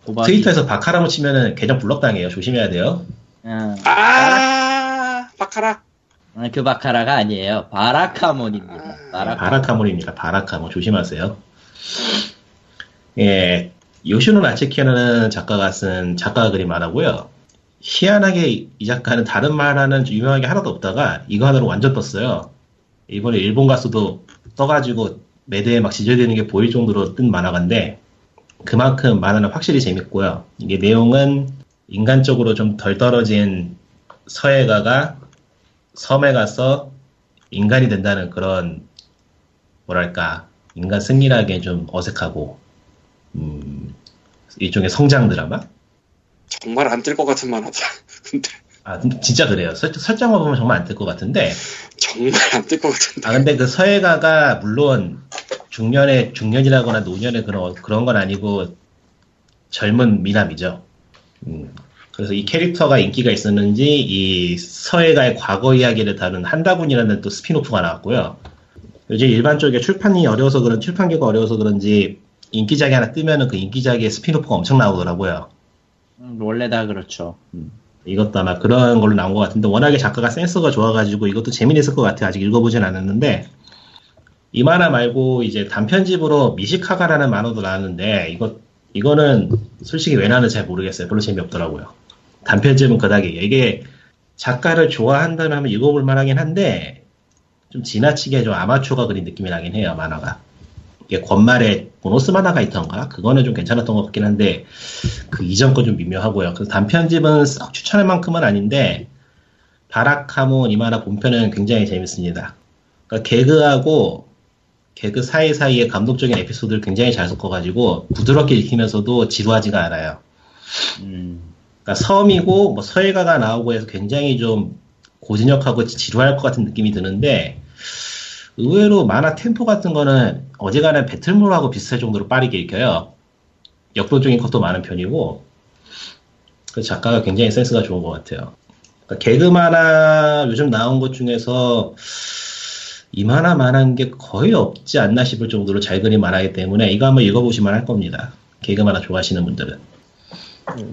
도박이. 트위터에서 바카라몬 치면은 계정 블럭당해요. 조심해야 돼요. 응. 아 바카라 아, 그 바카라가 아니에요. 바라카몬입니다. 아, 바라카. 바라카몬입니다. 바라카몬 조심하세요. 예, 요시노 나츠키라는 작가가 쓴 작가 그림 만화고요. 희한하게 이 작가는 다른 만화는 유명한 게 하나도 없다가 이거 하나로 완전 떴어요. 이번에 일본 가수도 떠가지고 매대에 막 지저대는 게 보일 정도로 뜬 만화가인데 그만큼 만화는 확실히 재밌고요. 이게 내용은 인간적으로 좀 덜 떨어진 서해가가 섬에 가서 인간이 된다는 그런 뭐랄까 인간 승리라기엔 좀 어색하고 음, 일종의 성장 드라마? 정말 안 뜰 것 같은 만화다 근데 아 진짜 그래요. 설, 설정만 보면 정말 안 뜰 것 같은데 정말 안 뜰 것 같은데 아 근데 그 서예가가 물론 중년의 중년이라거나 노년의 그런 그런 건 아니고 젊은 미남이죠. 음, 그래서 이 캐릭터가 인기가 있었는지 이 서예가의 과거 이야기를 다룬 한다군이라는 또 spin-off가 나왔고요. 요즘 일반 쪽에 출판이 어려워서 그런 출판기가 어려워서 그런지 인기작이 하나 뜨면은 그 인기작의 spin-off가 엄청 나오더라고요. 음, 원래 다 그렇죠. 음. 이것도 아마 그런 걸로 나온 것 같은데 워낙에 작가가 센스가 좋아가지고 이것도 재미있을 것 같아요. 아직 읽어보진 않았는데 이 만화 말고 이제 단편집으로 미시카가라는 만화도 나왔는데 이거 이거는 솔직히 왜 나왔는지 잘 모르겠어요. 별로 재미없더라고요. 단편집은 그닥이에요. 이게 작가를 좋아한다면 읽어볼 만하긴 한데 좀 지나치게 좀 아마추어가 그린 느낌이 나긴 해요. 만화가. 이게 권말에 보너스 만화가 있던가 그거는 좀 괜찮았던 것 같긴 한데 그 이전 거 좀 미묘하고요. 그래서 단편집은 썩 추천할 만큼은 아닌데 바라카몬 이만화 본편은 굉장히 재밌습니다. 그러니까 개그하고 개그 사이사이에 감동적인 에피소드를 굉장히 잘 섞어가지고 부드럽게 읽히면서도 지루하지가 않아요. 음. 그러니까 섬이고 뭐 서해가가 나오고 해서 굉장히 좀 고진역하고 지루할 것 같은 느낌이 드는데 의외로 만화 템포 같은 거는 어제간에 배틀몰하고 비슷할 정도로 빠르게 읽혀요. 역동적인 것도 많은 편이고 그 작가가 굉장히 센스가 좋은 것 같아요. 그러니까 개그 만화 요즘 나온 것 중에서 이 만화만한 게 거의 없지 않나 싶을 정도로 잘 그린 만화이기 때문에 이거 한번 읽어보시면 할 겁니다. 개그 만화 좋아하시는 분들은.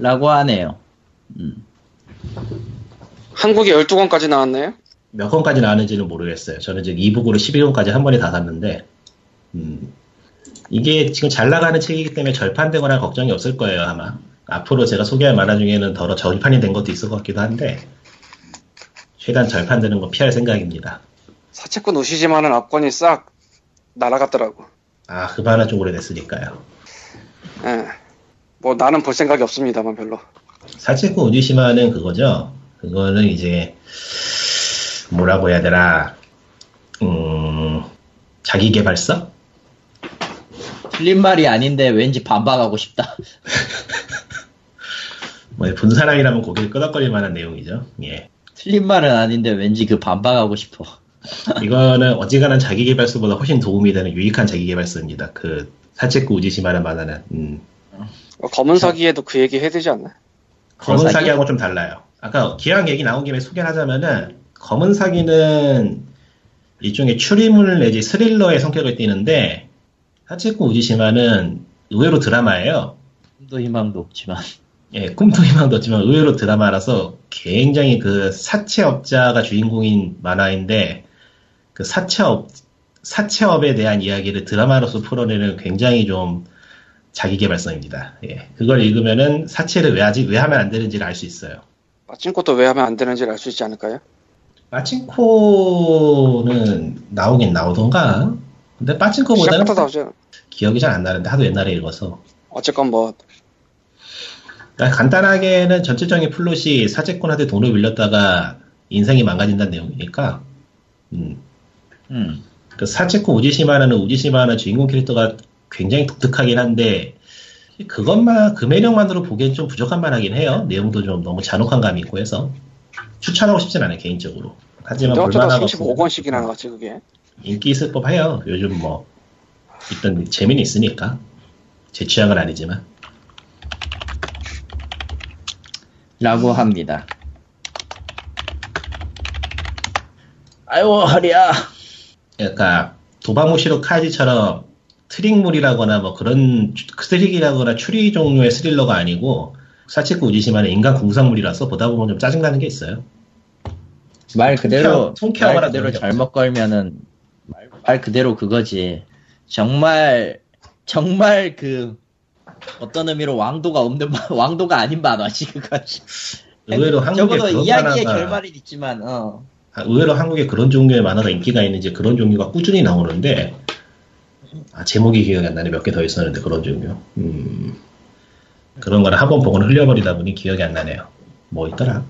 라고 하네요. 음. 한국에 12권까지 나왔네요 몇 권까지 나왔는지는 모르겠어요. 저는 지금 이북으로 11권까지 한 번에 다 샀는데, 음, 이게 지금 잘 나가는 책이기 때문에 절판되거나 걱정이 없을 거예요, 아마. 앞으로 제가 소개할 만화 중에는 더러 절판이 된 것도 있을 것 같기도 한데, 최대한 절판되는 거 피할 생각입니다. 사채꾼 오시지만은 압권이 싹 날아갔더라고 아, 그 만화 좀 오래됐으니까요. 예. 뭐 나는 볼 생각이 없습니다만 별로 사치코 우지시마는 그거죠. 그거는 이제, 뭐라고 해야 되나, 음, 자기 개발서? 틀린 말이 아닌데 왠지 반박하고 싶다. 뭐, 본 사람이라면 고개를 끄덕거릴 만한 내용이죠. 예. 틀린 말은 아닌데 왠지 그 반박하고 싶어. 이거는 어지간한 자기개발서보다 훨씬 도움이 되는 유익한 자기개발서입니다. 그 사체코 우지시마는 만화는 음. 어, 검은 사기에도 그 얘기 해야 되지 않나? 검은 검은 사기하고 좀 달라요. 아까 기왕 얘기 나온 김에 소개를 하자면은 검은 사기는 일종의 추리물 내지 스릴러의 성격을 띠는데 사체코 우지시마는 의외로 드라마예요. 꿈도 희망도 없지만. 예, 꿈도 희망도 없지만 의외로 드라마라서 굉장히 그 사채업자가 주인공인 만화인데 그 사채업 사채업에 대한 이야기를 드라마로서 풀어내는 굉장히 좀 자기 개발서입니다. 예, 그걸 읽으면은 사채를 왜 하지 왜 하면 안 되는지를 알 수 있어요. 빠친코도 왜 하면 안 되는지를 알 수 있지 않을까요? 빠친코는 나오긴 나오던가. 근데 빠친코보다는 기억이 잘 안 나는데 하도 옛날에 읽어서. 어쨌건 뭐 그러니까 간단하게는 전체적인 플롯이 사채꾼한테 돈을 빌렸다가 인생이 망가진다는 내용이니까. 음, 음. 그 사체코 우지시마라는 우지시마라는 주인공 캐릭터가 굉장히 독특하긴 한데 그것만 그 매력만으로 보기엔 좀 부족한 만하긴 해요. 내용도 좀 너무 잔혹한 감이 있고 해서 추천하고 싶진 않아요 개인적으로. 하지만 볼만하고 35권씩이나 나왔지 그게 인기 있을 법해요. 요즘 뭐 일단 재미는 있으니까 제 취향은 아니지만 라고 합니다. 아유 허리야. 그러니까 도바무시로 카지처럼 트릭물이라거나 뭐 그런 트릭이라거나 추리 종류의 스릴러가 아니고 사치쿠 우지시마는 인간 궁상물이라서 보다 보면 좀 짜증나는 게 있어요. 말 그대로 통쾌- 통쾌하거나 말 그대로 잘못 걸면은 말, 말 그대로 그거지. 정말 정말 그 어떤 의미로 왕도가 없는 마- 왕도가 아닌 만화지 그거지. 의외로 한국에 적어도 이야기의 결말은 있지만 어. 아, 의외로 한국에 그런 종류의 만화가 인기가 있는지 그런 종류가 꾸준히 나오는데 아, 제목이 기억이 안 나네. 몇 개 더 있었는데 그런 종류. 음, 그런 거를 한 번 보고는 흘려버리다 보니 기억이 안 나네요. 뭐 있더라?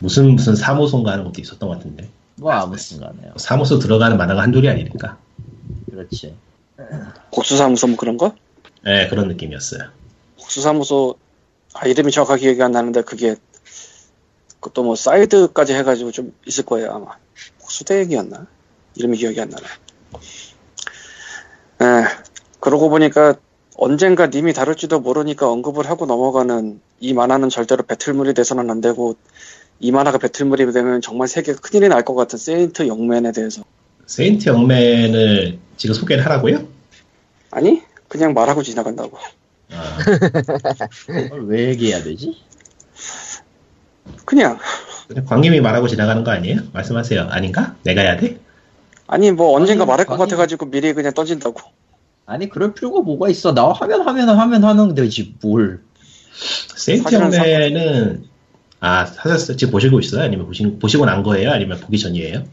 무슨 무슨 사무소인가 하는 것도 있었던 것 같은데. 뭐 아무튼 간에요. 사무소 들어가는 만화가 한둘이 아니니까. 그렇지. 국수사무소 뭐 그런 거? 네 그런 느낌이었어요. 국수사무소 아 이름이 정확하게 기억이 안 나는데 그게 그것도 뭐 사이드까지 해가지고 좀 있을 거예요 아마. 국수대행이었나? 이름이 기억이 안 나네. 에 그러고 보니까 언젠가 님이 다룰지도 모르니까 언급을 하고 넘어가는 이 만화는 절대로 배틀물이 돼서는 안 되고 이 만화가 배틀물이 되면 정말 세계가 큰일이 날 것 같은 세인트 영맨에 대해서. 세인트 영맨을 지금 소개를 하라고요? 아니 그냥 말하고 지나간다고. 아, 왜 얘기해야 되지? 그냥 광님이 말하고 지나가는 거 아니에요? 말씀하세요 아닌가? 내가 해야 돼? 아니 뭐 언젠가 아니, 말할 것 아니. 같아가지고 미리 그냥 던진다고 아니 그럴 필요가 뭐가 있어? 나 하면 하면 하면 하는 되지 뭘? 세인트 사실은 영매는 아 하셨어요? 지금 보시고 있어요? 아니면 보시, 보시고 난 거예요? 아니면 보기 전이에요?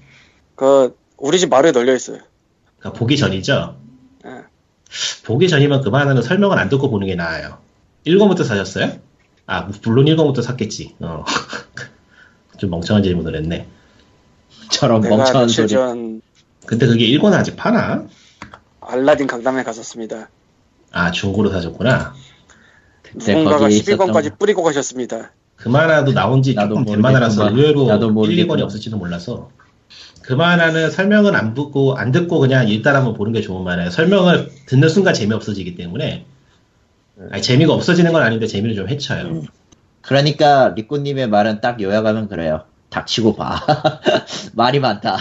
그 우리 집 마루에 널려 있어요 그러니까 보기 전이죠? 예. 보기 전이면 그만하는 설명을 안 듣고 보는 게 나아요. 1권부터 사셨어요? 아 물론 1권부터 샀겠지. 어. 좀 멍청한 질문을 했네. 저런 멍청한 소리. 전 근데 그게 1권 아직 파나? 알라딘 강남에 갔었습니다. 아 중고로 사셨구나. 그때 누군가가 거기에 있었던 12권까지 뿌리고 가셨습니다. 그 만화도 나온 지 나도 조금 된 만화라서. 의외로 나도 1, 2권이 모르겠구만. 없을지도 몰라서 그 만화는 설명은 안 듣고 안 듣고 그냥 일단 한번 보는 게 좋은 만화예요. 설명을 듣는 순간 재미없어지기 때문에 아니, 재미가 없어지는 건 아닌데 재미를 좀 해쳐요. 그러니까 리꾸님의 말은 딱 요약하면 그래요. 닥치고 봐. 말이 많다.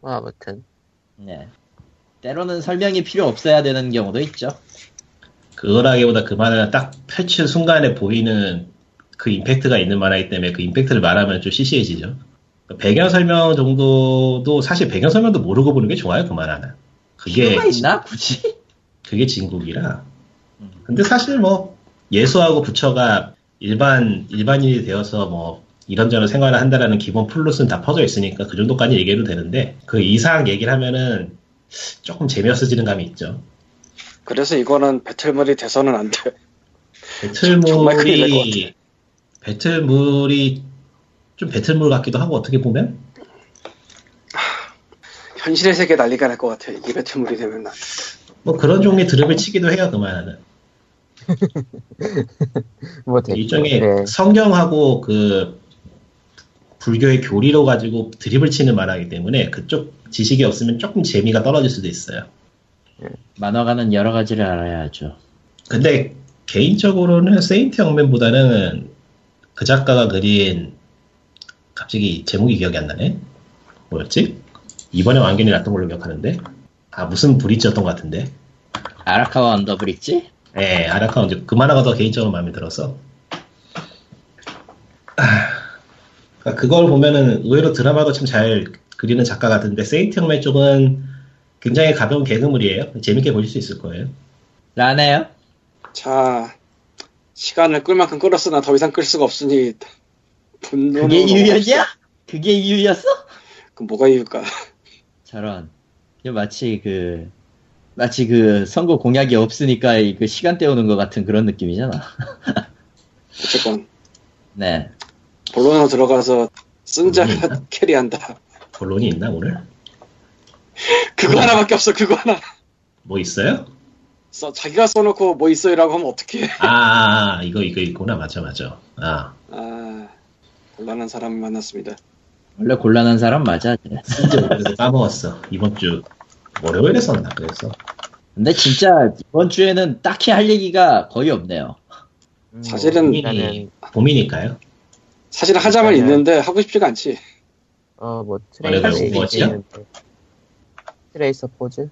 뭐 아무튼 네. 때로는 설명이 필요 없어야 되는 경우도 있죠. 그거라기보다 그 만화는 딱 펼친 순간에 보이는 그 임팩트가 있는 만화이기 때문에 그 임팩트를 말하면 좀 시시해지죠. 배경 설명 정도도 사실 배경 설명도 모르고 보는 게 좋아요 그 만화는. 그게 필요가 있나 굳이? 그게 진국이라. 근데 사실 뭐 예수하고 부처가 일반 일반인이 되어서 뭐 이런저런 생활을 한다라는 기본 플롯은 다 퍼져 있으니까 그 정도까지 얘기해도 되는데 그 이상 얘기를 하면은 조금 재미없어지는 감이 있죠. 그래서 이거는 배틀물이 돼서는 안 돼. 배틀물이 배틀물이 좀 배틀물 같기도 하고 어떻게 보면 현실의 세계 난리가 날 것 같아. 이 배틀물이 되면 난. 뭐 그런 종류의 드립을 치기도 해요 그만하는 뭐 됐고 일종의 네. 성경하고 그 불교의 교리로 가지고 드립을 치는 만화이기 때문에 그쪽 지식이 없으면 조금 재미가 떨어질 수도 있어요. 만화가는 여러 가지를 알아야 하죠. 근데 개인적으로는 세인트 영맨보다는 그 작가가 그린 갑자기 제목이 기억이 안 나네. 뭐였지? 이번에 완결이 났던 걸로 기억하는데 아 무슨 브릿지였던 것 같은데. 아라카와 언더 브릿지? 예, 아라카와 언더 그 만화가 더 개인적으로 마음에 들어서. 아, 그걸 보면은 의외로 드라마도 참 잘 그리는 작가 같은데 세인트 영맨 쪽은 굉장히 가벼운 개그물이에요. 재밌게 보실 수 있을 거예요. 라네요? 자, 시간을 끌 만큼 끌었으나 더 이상 끌 수가 없으니 분노는 그게 이유였냐? 그게 이유였어? 그 뭐가 이유일까? 저런. 마치 그 마치 그 선거 공약이 없으니까 그 시간 때우는 것 같은 그런 느낌이잖아. 어쨌건 네. 본론으로 들어가서 쓴자 음. 캐리한다. 본론이 있나 오늘? 그거 하나밖에 없어. 그거 하나. 뭐 있어요? 써, 자기가 써놓고 뭐 있어요라고 하면 어떡해. 아, 아, 아, 이거 이거 있구나 맞아 맞아. 아 아, 곤란한 사람을 만났습니다. 원래 곤란한 사람 맞아. 그래서 까먹었어. 이번 주 월요일에 썼나 그래서. 근데 진짜 이번 주에는 딱히 할 얘기가 거의 없네요. 음, 사실은 일단은 봄이니까요. 사실은 하자만 맞아요. 있는데 하고 싶지가 않지. 어뭐 트레이서 뭐였죠? 트레이서 포즈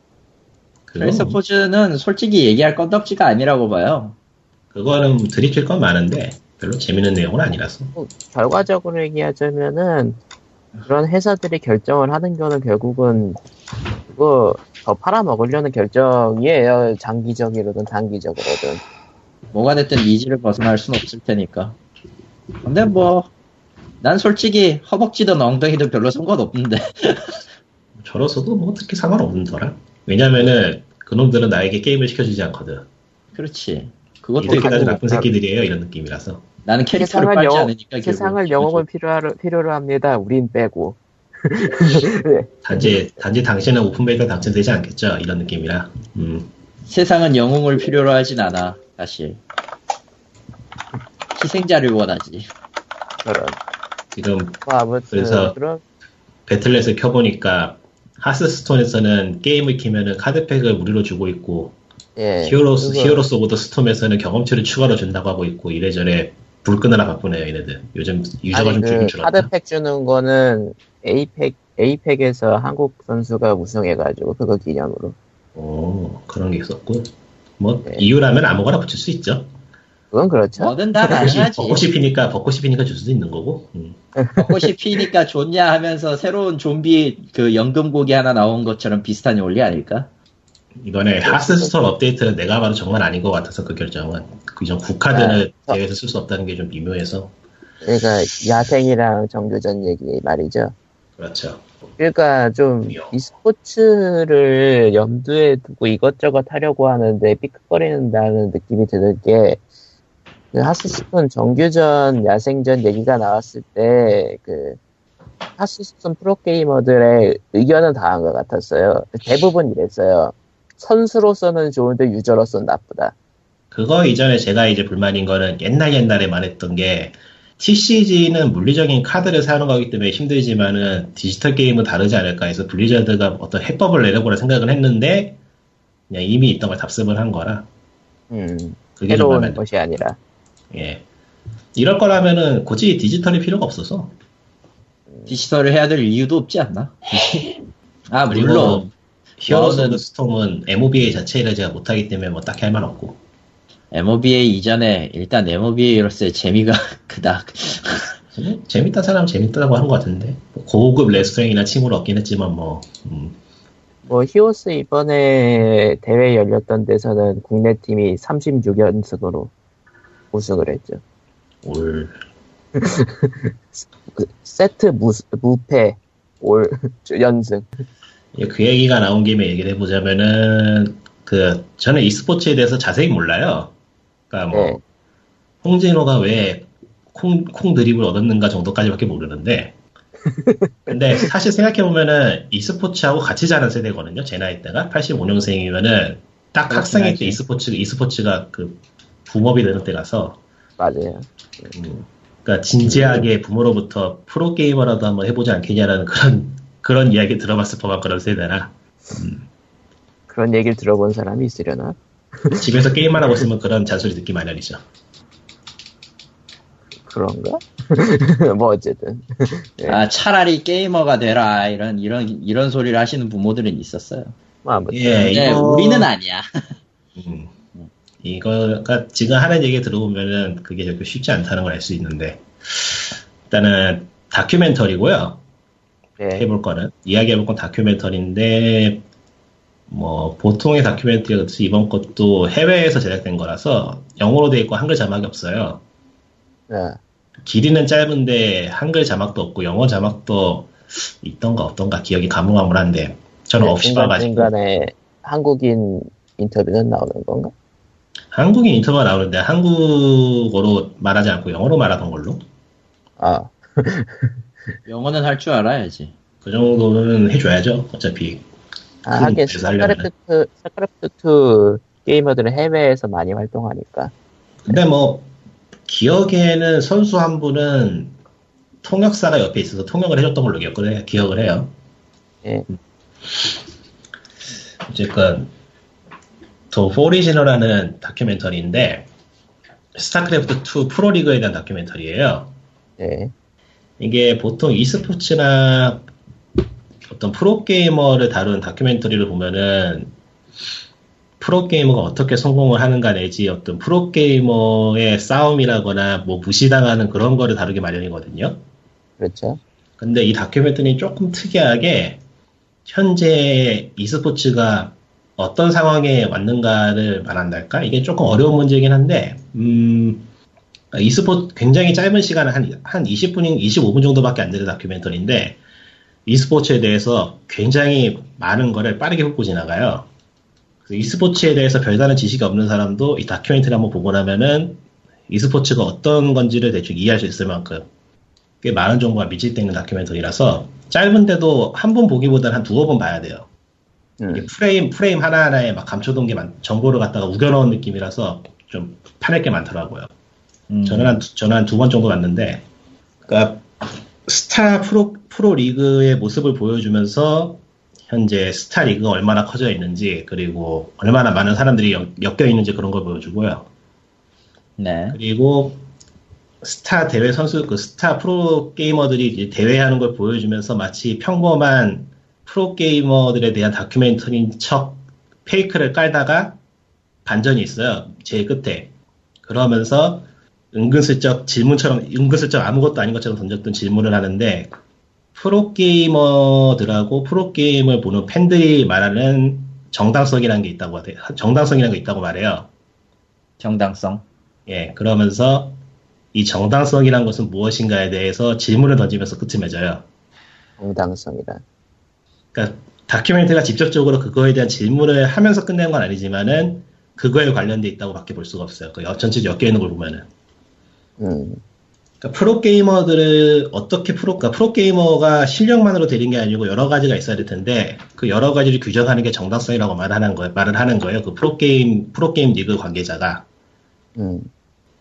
트레이서 포즈는 솔직히 얘기할 건덕지가 아니라고 봐요. 그거는 드립칠 건 많은데 별로 재밌는 내용은 아니라서. 뭐, 결과적으로 얘기하자면은 그런 회사들이 결정을 하는 거는 결국은 그거 더 팔아먹으려는 결정이에요. 장기적이로든 단기적으로든. 뭐가 됐든 needs를 벗어날 순 없을 테니까. 근데 뭐, 난 솔직히 허벅지든 엉덩이든 별로 상관없는데. 저로서도 뭐 특히 상관없는더라. 왜냐면은 그놈들은 나에게 게임을 시켜주지 않거든. 그렇지. 이 그것도 있고, 나쁜 새끼들이에요 이런 느낌이라서. 나는 캐릭터를 빨지 영어- 않으니까. 세상을. 영웅을 필요로, 필요로 합니다. 우린 빼고. 단지 단지 당신은 open beta가 당첨되지 않겠죠 이런 느낌이라. 음. 세상은 영웅을 필요로 하진 않아, 사실. 희생자를 원하지. 그런. 지금 뭐 아무튼 그래서 그런 배틀넷을 켜보니까 하스스톤에서는 게임을 키면은 카드팩을 무료로 주고 있고 예. 히어로스 그거- 히어로스 오브 더 스톰에서는 경험치를 추가로 준다고 하고 있고 이래저래 불 끄느라 바쁘네요 얘네들. 요즘 user가 아니 좀그 줄긴 줄었다. 카드팩 주는 거는 에이펙 에이펙에서 한국 선수가 우승해가지고 그거 기념으로. 오 그런 게 있었고 뭐 네. 이유라면 아무거나 붙일 수 있죠. 그건 그렇죠. 뭐든 다 가능하지. 벚꽃이 피니까 벚꽃이 피니까 줄 수도 있는 거고. 음. 벚꽃이 피니까 좋냐 하면서 새로운 좀비 그 연금곡이 하나 나온 것처럼 비슷한 원리 아닐까? 이번에 하스스톤 업데이트는 내가 봐도 정말 아닌 것 같아서 그 결정은 그전 국카드를 아, 대회에서 쓸 수 없다는 게 좀 미묘해서 그러니까 야생이랑 정규전 얘기 말이죠. 그렇죠. 그러니까 좀 e스포츠를 염두에 두고 이것저것 하려고 하는데 삐끗거리는다는 느낌이 드는 게, 그 하스스톤 정규전, 야생전 얘기가 나왔을 때, 그, 하스스톤 프로게이머들의 의견은 다한 것 같았어요. 대부분 이랬어요. 선수로서는 좋은데 유저로서는 나쁘다. 그거 이전에 제가 이제 불만인 거는 옛날 옛날에 말했던 게 TCG는 물리적인 카드를 사는 거기 때문에 힘들지만은 디지털 게임은 다르지 않을까 해서 블리자드가 어떤 해법을 내려보라 생각을 했는데 그냥 이미 있던 걸 답습을 한 거라 음, 그게 좀 마음에. 것이 아니라. 예. 이럴 거라면은 굳이 디지털이 필요가 없어서 디지털을 해야 될 이유도 없지 않나? 아, 그리고 물론. 오브 스톰은 MOBA 자체를 제가 못하기 때문에 뭐 딱히 할 말 없고 MOBA 이전에 일단 MOBA로서의 재미가 그닥. 음, 재밌다 사람 재밌다고 한 것 같은데 뭐 고급 레스토랑이나 친구를 얻긴 했지만 뭐 음, 뭐 히오스 이번에 대회 열렸던 데서는 국내 팀이 36연승으로 우승을 했죠. 올 그 세트 무, 무패 올 연승. 예, 그 얘기가 나온 김에 얘기를 해보자면은 그 저는 e스포츠에 대해서 자세히 몰라요. 그러니까 뭐 네. 홍진호가 왜 콩, 콩 드립을 얻었는가 정도까지밖에 모르는데 근데 사실 생각해보면은 e스포츠하고 같이 자란 세대거든요. 제 나이 때가 85년생이면은 딱 학생일. 때 e스포츠, e스포츠가 그 붐업이 되는 때라서 맞아요. 음, 그러니까 진지하게 부모로부터 프로게이머라도 한번 해보지 않겠냐라는 그런 그런 이야기 들어봤을 법한 그런 세대라 그런 얘기를 들어본 사람이 있으려나? 집에서 게임만 하고 있으면 그런 잔소리 듣기 마련이죠. 그런가? 뭐 어쨌든. 네. 아, 차라리 게이머가 되라. 이런, 이런, 이런 소리를 하시는 부모들은 있었어요. 뭐 아무튼. 예, 이거 우리는 아니야. 음, 이거가 지금 하는 얘기 들어보면은 그게 저렇게 쉽지 않다는 걸 알 수 있는데 일단은 다큐멘터리고요. 네. 해볼 거는 이야기해볼 건 다큐멘터리인데 뭐 보통의 다큐멘터리 같이 이번 것도 해외에서 제작된 거라서 영어로 돼 있고 한글 자막이 없어요. 어, 길이는 짧은데 한글 자막도 없고 영어 자막도 있던가 없던가 기억이 가물가물한데 저는 없이 중간, 봐가지고 중간에 한국인 인터뷰는 나오는 건가? 한국인 인터뷰가 나오는데 한국어로 말하지 않고 영어로 말하던 걸로 아, 영어는 할 줄 알아야지. 그 정도는 해줘야죠 어차피 아큰 하긴. 스타크래프트, 스타크래프트 게이머들은 해외에서 많이 활동하니까. 근데 뭐 기억에는 선수 한 분은 통역사가 옆에 있어서 통역을 해줬던 걸로 기억을, 해, 기억을 해요. 예. 어쨌건 더 포리지널하는 다큐멘터리인데 스타크래프트 2 프로리그에 대한 다큐멘터리예요. 네. 이게 보통 e스포츠나 어떤 프로게이머를 다룬 다큐멘터리를 보면은 프로게이머가 어떻게 성공을 하는가 내지 어떤 프로게이머의 싸움이라거나 뭐 무시당하는 그런 거를 다루기 마련이거든요. 그렇죠. 근데 이 다큐멘터리는 조금 특이하게 현재 e스포츠가 어떤 상황에 왔는가를 말한달까? 이게 조금 어려운 문제이긴 한데, 음, e스포츠 굉장히 짧은 시간, 한, 한 20분인, 25분 정도밖에 안 되는 다큐멘터리인데, e스포츠에 대해서 굉장히 많은 거를 빠르게 훑고 지나가요. 그래서 e스포츠에 대해서 별다른 지식이 없는 사람도 이 다큐멘터리 한번 보고 나면은 e스포츠가 어떤 건지를 대충 이해할 수 있을 만큼 꽤 많은 정보가 밀집되어 있는 다큐멘터리라서 짧은데도 한 번 보기보다는 한 두어 번 봐야 돼요. 음. 프레임 프레임 하나하나에 막 감춰둔 게 많, 정보를 갖다가 우겨넣은 느낌이라서 좀 파낼 게 많더라고요. 음. 저는 한 저는 한 두 번 정도 봤는데, 그러니까 스타 프로 프로 리그의 모습을 보여주면서 현재 스타 리그가 얼마나 커져 있는지 그리고 얼마나 많은 사람들이 엮, 여 있는지 그런 걸 보여주고요. 네. 그리고 스타 대회 선수 그 스타 프로 게이머들이 이제 대회하는 걸 보여주면서 마치 평범한 프로 게이머들에 대한 다큐멘터리인 척 fake를 깔다가 반전이 있어요. 제일 끝에. 그러면서 은근슬쩍 질문처럼 은근슬쩍 아무것도 아닌 것처럼 던졌던 질문을 하는데 프로 게이머들하고 프로 게임을 보는 팬들이 말하는 정당성이라는 게 있다고 하대. 정당성이라는 게 있다고 말해요. 정당성. 예, 그러면서 이 정당성이란 것은 무엇인가에 대해서 질문을 던지면서 끝을 맺어요. 정당성이란. 그러니까 다큐멘터리가 직접적으로 그거에 대한 질문을 하면서 끝낸 건 아니지만은 그거에 관련돼 있다고 밖에 볼 수가 없어요. 그 전체 엮여 있는 걸 보면은. 음. 그러니까 프로게이머들을 어떻게 프로, 그러니까 프로게이머가 실력만으로 되는 게 아니고 여러 가지가 있어야 될 텐데 그 여러 가지를 규정하는 게 정당성이라고 말하는 거예요. 말을 하는 거예요. 그 프로게임, 프로게임 리그 관계자가. 음.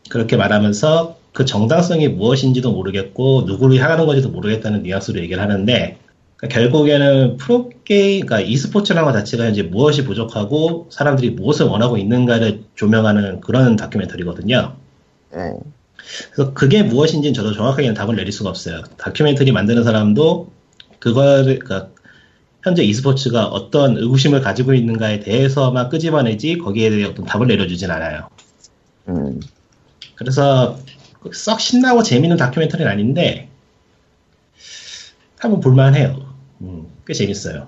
그렇게 말하면서 그 정당성이 무엇인지도 모르겠고 누구를 향하는 건지도 모르겠다는 뉘앙스로 얘기를 하는데 그러니까 결국에는 프로게임, 그러니까 e스포츠라는 것 자체가 이제 무엇이 부족하고 사람들이 무엇을 원하고 있는가를 조명하는 그런 다큐멘터리거든요. 네. 그래서 그게 무엇인지는 저도 정확하게는 답을 내릴 수가 없어요. 다큐멘터리 만드는 사람도 그거를, 그러니까 현재 e스포츠가 어떤 의구심을 가지고 있는가에 대해서만 끄집어내지 거기에 대해 어떤 답을 내려주진 않아요. 음. 그래서 썩 신나고 재밌는 다큐멘터리는 아닌데 한번 볼만해요. 음, 꽤 재밌어요.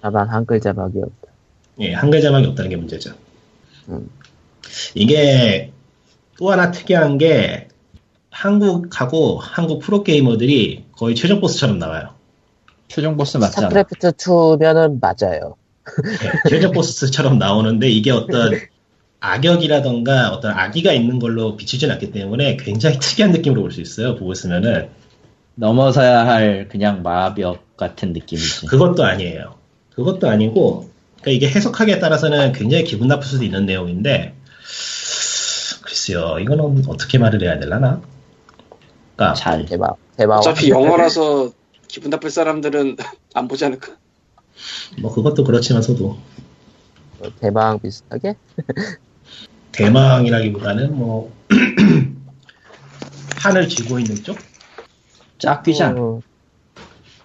다만 한글 자막이 없다. 예, 한글 자막이 없다는 게 문제죠. 음. 이게 또 하나 특이한 게 한국하고 한국 프로게이머들이 거의 최종 보스처럼 나와요. 최종 보스 맞지 않아? 스타크래프트 2면은 맞아요. 예, 최종 보스처럼 나오는데 이게 어떤 악역이라던가 어떤 악의가 있는 걸로 비추진 않기 때문에 굉장히 특이한 느낌으로 볼 수 있어요. 보고 있으면은 넘어서야 할 그냥 마벽 같은 느낌이지. 그것도 아니에요. 그것도 아니고 그러니까 이게 해석하기에 따라서는 굉장히 기분 나쁠 수도 있는 내용인데 글쎄요 이거는 어떻게 말을 해야 되려나? 그러니까 잘. 대박. 대박. 어차피 영어라서 기분 나쁠 사람들은 안 보지 않을까? 뭐 그것도 그렇지만서도 대박 비슷하게? 대망이라기보다는 뭐 판을 쥐고 있는 쪽? 짝귀장. 어,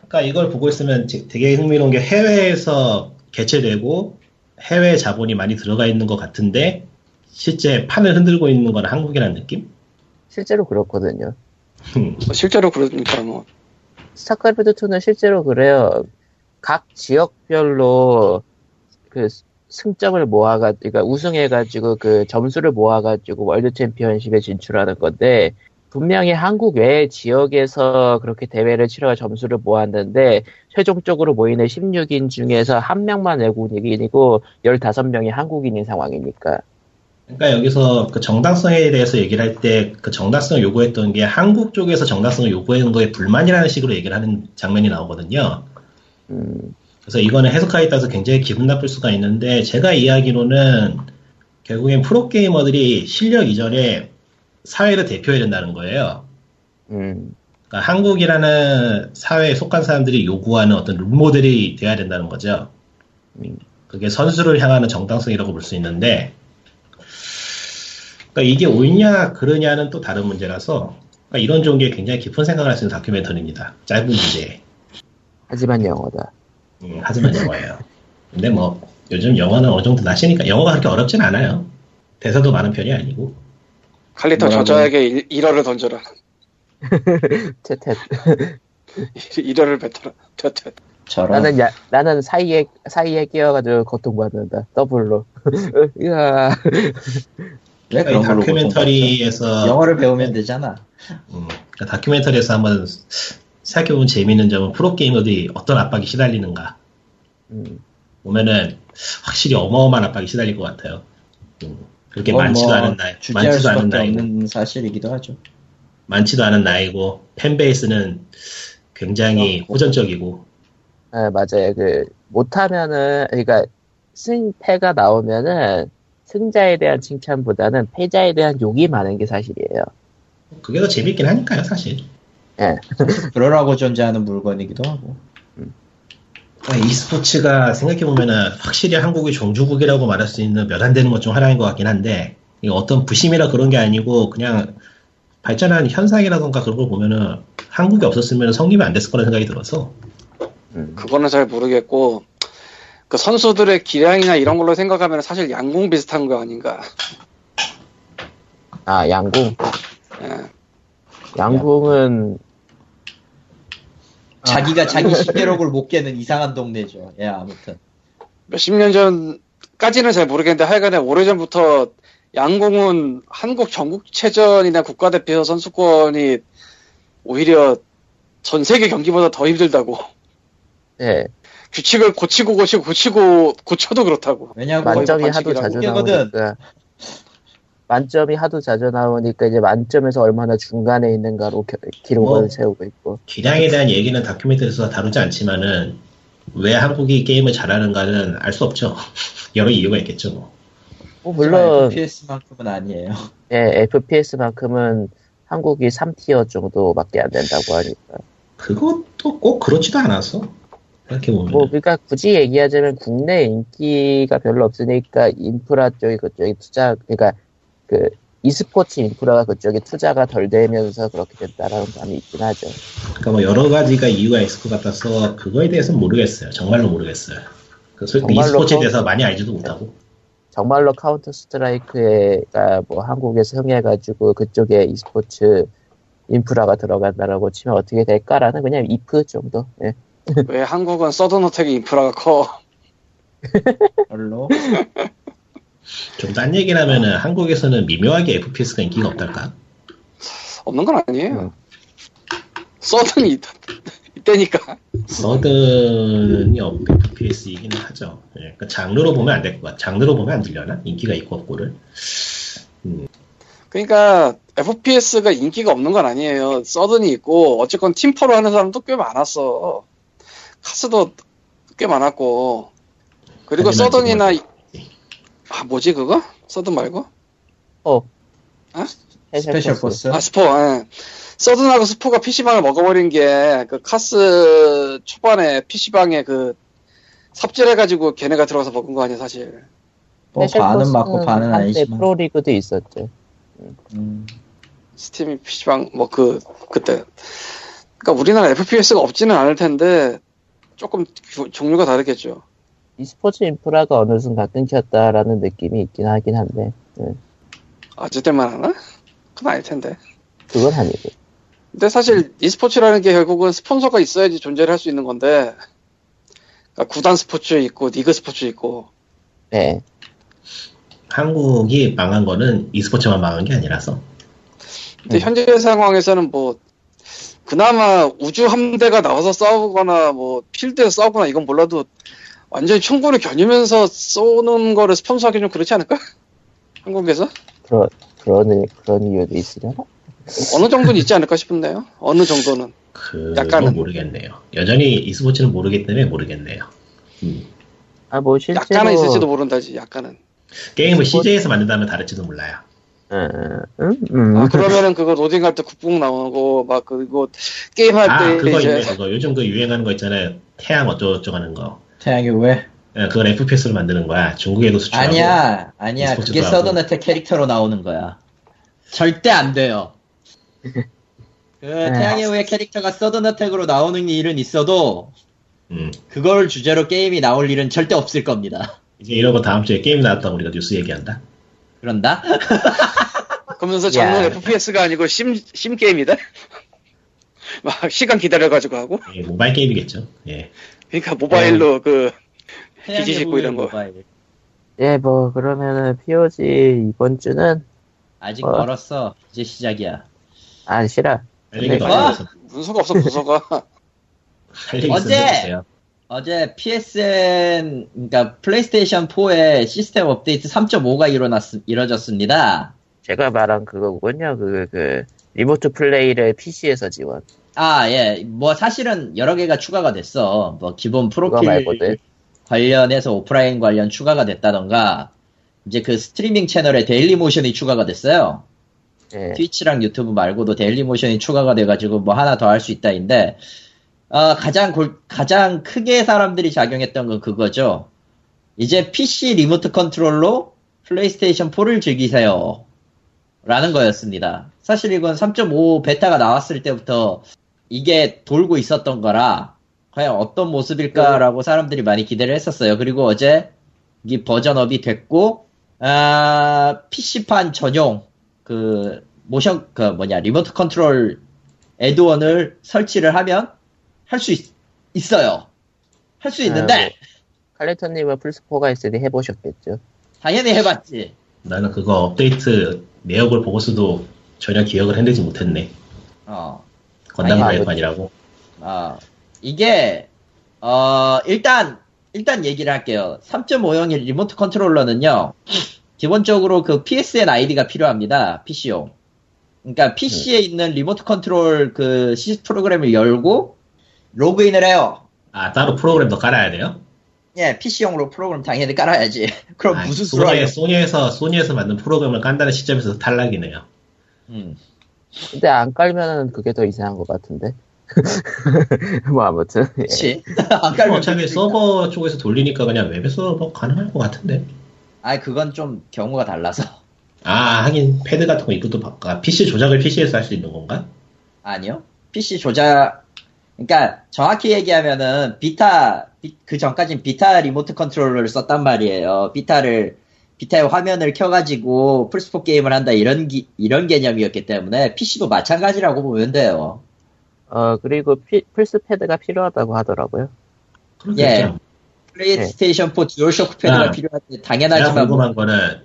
그러니까 이걸 보고 있으면 제- 되게 흥미로운 게 해외에서 개최되고 해외 자본이 많이 들어가 있는 것 같은데 실제 판을 흔들고 있는 건 한국이라는 느낌? 실제로 그렇거든요. 음, 뭐 실제로 그러니까 뭐 스타크래프트 2는 실제로 그래요. 각 지역별로 그 승점을 모아가, 그러니까 우승해가지고 그 점수를 모아가지고 월드 챔피언십에 진출하는 건데, 분명히 한국 외 지역에서 그렇게 대회를 치러가 점수를 모았는데, 최종적으로 모이는 16인 중에서 한 명만 외국인이고, 15명이 한국인인 상황이니까. 그러니까 여기서 그 정당성에 대해서 얘기를 할 때 그 정당성을 요구했던 게 한국 쪽에서 정당성을 요구하는 거에 불만이라는 식으로 얘기를 하는 장면이 나오거든요. 음, 그래서 이거는 해석하기에 따라서 굉장히 기분 나쁠 수가 있는데 제가 이야기로는 결국엔 프로게이머들이 실력 이전에 사회를 대표해야 된다는 거예요. 음, 그러니까 한국이라는 사회에 속한 사람들이 요구하는 어떤 룰모델이 돼야 된다는 거죠. 음. 그게 선수를 향하는 정당성이라고 볼 수 있는데, 그러니까 이게 옳냐 그르냐는 또 다른 문제라서 그러니까 이런 종류의 굉장히 깊은 생각을 할 수 있는 다큐멘터리입니다. 짧은 주제에. 하지만 영어다. 음, 하지만 영어예요. 근데 뭐 요즘 영어는 어느 정도 나시니까 영어가 그렇게 어렵진 않아요. 대사도 많은 편이 아니고. 칼리터? 저자에게 일- 일어를 던져라. 퇴퇴. 일어를 뱉어라. 퇴퇴. 저런 나는 야, 나는 사이에 사이에 끼어가지고 고통받는다. 더블로. 으아. 왜이 그런 걸로 다큐멘터리에서? 영어를 배우면 되잖아. 음, 그러니까 다큐멘터리에서 한번 생각해보면 재미있는 점은 프로게이머들이 어떤 압박이 시달리는가 음. 보면은 확실히 어마어마한 압박이 시달릴 것 같아요. 음, 그렇게 많지도 뭐 않은 나이, 많지도 않은 없는 사실이기도 하죠. 많지도 않은 나이고, 팬베이스는 굉장히 그렇고. 호전적이고, 아, 맞아요. 그, 못하면은, 그러니까, 승패가 나오면은, 승자에 대한 칭찬보다는 패자에 대한 욕이 많은 게 사실이에요. 그게 더 재밌긴 하니까요, 사실. 예. 그러라고 존재하는 물건이기도 하고. 그러니까 e스포츠가 생각해보면은 확실히 한국의 종주국이라고 말할 수 있는 몇 안 되는 것 중 하나인 것 같긴 한데, 이게 어떤 부심이라 그런 게 아니고, 그냥 발전한 현상이라던가 그런 걸 보면은 한국이 없었으면 성립이 안 됐을 거라는 생각이 들어서, 음. 그거는 잘 모르겠고 그 선수들의 기량이나 이런 걸로 생각하면 사실 양궁 비슷한 거 아닌가. 아, 양궁. 예. 양궁은, 자기가 자기 식대록을 못 깨는 이상한 동네죠. 예, 아무튼. 몇십 년 전까지는 잘 모르겠는데 하여간에 오래전부터 양궁은 한국 전국체전이나 국가대표 선수권이 오히려 전 세계 경기보다 더 힘들다고. 예. 규칙을 고치고 고치고 고치고 고쳐도 그렇다고. 왜냐하고 만점이 거의 하도 자주. 나오니까. 만점이 하도 자주 나오니까 이제 만점에서 얼마나 중간에 있는가로 겨- 기록을 뭐. 세우고 있고. 기량에 대한 얘기는 다큐멘터리에서 다루지 않지만은, 왜 한국이 게임을 잘하는가는 알 수 없죠. 여러 이유가 있겠죠, 뭐. 뭐 물론, FPS만큼은 아니에요. 예, FPS만큼은 한국이 3티어 정도밖에 안 된다고 하니까. 그것도 꼭 그렇지도 않아서. 생각해보면. 뭐, 그러니까 굳이 얘기하자면 국내 인기가 별로 없으니까 인프라 쪽이 그쪽에 투자, 그러니까 그 e스포츠 인프라가 그쪽에 투자가 덜 되면서 그렇게 됐다라는 감이 있긴 하죠. 그러니까 뭐 여러 가지가 이유가 있을 것 같아서 그거에 대해서는 모르겠어요. 정말로 모르겠어요. 그 솔직히 e스포츠에 그- 대해서 많이 알지도 못하고. 정말로 카운터 스트라이크가 뭐 한국에서 흥해가지고 그쪽에 e스포츠 인프라가 들어간다라고 치면 어떻게 될까라는 그냥 if 정도. 예. 왜 한국은 서든 어택의 인프라가 커? 별로. 좀 딴 얘기를 하면은 한국에서는 미묘하게 FPS가 인기가 없달까? 없는 건 아니에요. 음. 서든이 있, 이때니까. 서든이 FPS이기는 하죠. 예, 그러니까 장르로 보면 안 될 것 같아. 장르로 보면 안 들려나? 인기가 있고 없고를. 그러니까 FPS가 인기가 없는 건 아니에요. 서든이 있고 어쨌건 팀포로 하는 사람도 꽤 많았어. 카스도 꽤 많았고 그리고 서든이나 아 뭐지 그거? 서든 말고? 어. 어? 스페셜 포스. 아 스포. 예. 서든하고 스포가 PC방을 먹어버린 게 그 카스 초반에 PC방에 그 삽질해가지고 걔네가 들어가서 먹은 거 아니야 사실. 뭐 반은 맞고 반은 아니지만. 프로리그도 있었죠. 음, 스팀이 PC방 뭐 그 그때 그러니까 우리나라 FPS가 없지는 않을 텐데 조금 주- 종류가 다르겠죠. e스포츠 인프라가 어느 순간 끊겼다라는 느낌이 있긴 하긴 한데 아재 때만 하나? 그건 아닐 텐데. 그건 아니고. 근데 사실 e스포츠라는 게 결국은 스폰서가 있어야지 존재를 할 수 있는 건데 그러니까 구단 스포츠 있고 리그 스포츠 있고 네. 한국이 망한 거는 e스포츠만 망한 게 아니라서. 근데 음. 현재 상황에서는 뭐 그나마 우주 함대가 나와서 싸우거나 뭐 필드에서 싸우거나 이건 몰라도 완전히 총구를 겨누면서 쏘는 거를 스폰서하기 좀 그렇지 않을까? 한국에서 그런 그런 그런 이유도 있으려나? 어느 정도는 있지 않을까 싶은데요. 어느 정도는 약간은. 모르겠네요. 여전히 e스포츠는 모르기 때문에 모르겠네요. 음. 아뭐 실제로 약간은 있을지도 모른다지. 약간은 게임을 CJ에서 만든다면 다를지도 몰라요. 음, 음, 음. 아, 그러면은 그거 로딩할 때 국뽕 나오고 막 그리고 게임할 아 때 그거 이제 있네 그거 요즘 그 유행하는 거 있잖아요 태양 어쩌고저쩌고 하는 거 태양이 왜? 예, 그걸 FPS로 만드는 거야 중국에도 수출하고 아니야, 아니야. 그게. 서든어택 캐릭터로 나오는 거야. 절대 안 돼요. 그 태양의 후예 캐릭터가 서든 어택으로 나오는 일은 있어도 음. 그걸 주제로 게임이 나올 일은 절대 없을 겁니다. 이제 이러고 다음 주에 게임 나왔다고 우리가 뉴스 얘기한다 그런다? 그러면서 야. FPS가 아니고 sim, sim 게임이다. 막 시간 기다려가지고 하고. 예, 모바일 게임이겠죠 예. 그러니까 모바일로 그 태양의 기지 싣고 후예 이런 거. 모바일. 예, 뭐, 그러면은, POG 이번 주는, 아직 어. 멀었어. 이제 시작이야. 안 싫어. 할 얘기도 네. 안 해서 문서가 없어 문서가. 할 얘기 어제! 있어요 어제 PSN, 그러니까 플레이스테이션 4의 시스템 업데이트 3.5가 일어났, 이뤄졌습니다. 제가 말한 그거군요. 그, 그, remote play를 PC에서 지원. 아, 예. 뭐 사실은 여러 개가 추가가 됐어. 뭐 기본 프로필. 관련해서 오프라인 관련 추가가 됐다던가, 이제 그 스트리밍 채널에 데일리 모션이 추가가 됐어요. 예. 트위치랑 유튜브 말고도 데일리 모션이 추가가 돼가지고 뭐 하나 더 할 수 있다인데, 어, 가장 골- 가장 크게 사람들이 작용했던 건 그거죠. 이제 PC remote control로 플레이스테이션 4를 즐기세요. 라는 거였습니다. 사실 이건 3.5 베타가 나왔을 때부터 이게 돌고 있었던 거라, 과연 어떤 모습일까라고 사람들이 많이 기대를 했었어요. 그리고 어제 이 버전업이 됐고, 아, PC판 전용, 그, 모션, 그 뭐냐, remote control add-on을 설치를 하면 할 수 있어요. 할 수 있는데, 아, 뭐. 칼리터님은 플스4가 있으니 해보셨겠죠. 당연히 해봤지. 나는 그거 업데이트 내역을 보고서도 전혀 기억을 해내지 못했네 어. 건담 아니, 가입판이라고 아, 이게, 어, 일단, 일단 얘기를 할게요. 3.5형의 remote controller는요, 기본적으로 그 PSN 아이디가 필요합니다. PC용. 그러니까 PC에 있는 remote control 그 C 프로그램을 열고, 로그인을 해요. 아 따로 프로그램도 깔아야 돼요? 예, PC용으로 프로그램 당연히 깔아야지. 그럼 아, 무슨 수로 하려? 소니, 소니에서 소니에서 만든 프로그램을 깐다는 시점에서 탈락이네요. 음. 근데 안 깔면은 그게 더 이상한 것 같은데. 뭐, 아무튼. 예. 그치. 안 깔면 어차피 그러니까. 서버 쪽에서 돌리니까 그냥 웹에서 뭐 가능할 것 같은데. 아, 그건 좀 경우가 달라서. 아 하긴 패드 같은 거 이것도 바꿔. 아, PC 조작을 PC에서 할 수 있는 건가? 아니요. PC 조작, 그러니까 정확히 얘기하면은 비타, 비- 그 전까진 비타 remote controller를 썼단 말이에요. 비타를, 비타의 화면을 켜가지고 플스4 게임을 한다 이런 기- 이런 개념이었기 때문에 PC도 마찬가지라고 보면 돼요. 어, 그리고 피- 플스 패드가 필요하다고 하더라고요. 그렇겠죠. 플레이스테이션 4 듀얼쇼크 패드가 아, 필요한데 제가 당연하지만 뭐 궁금한 거는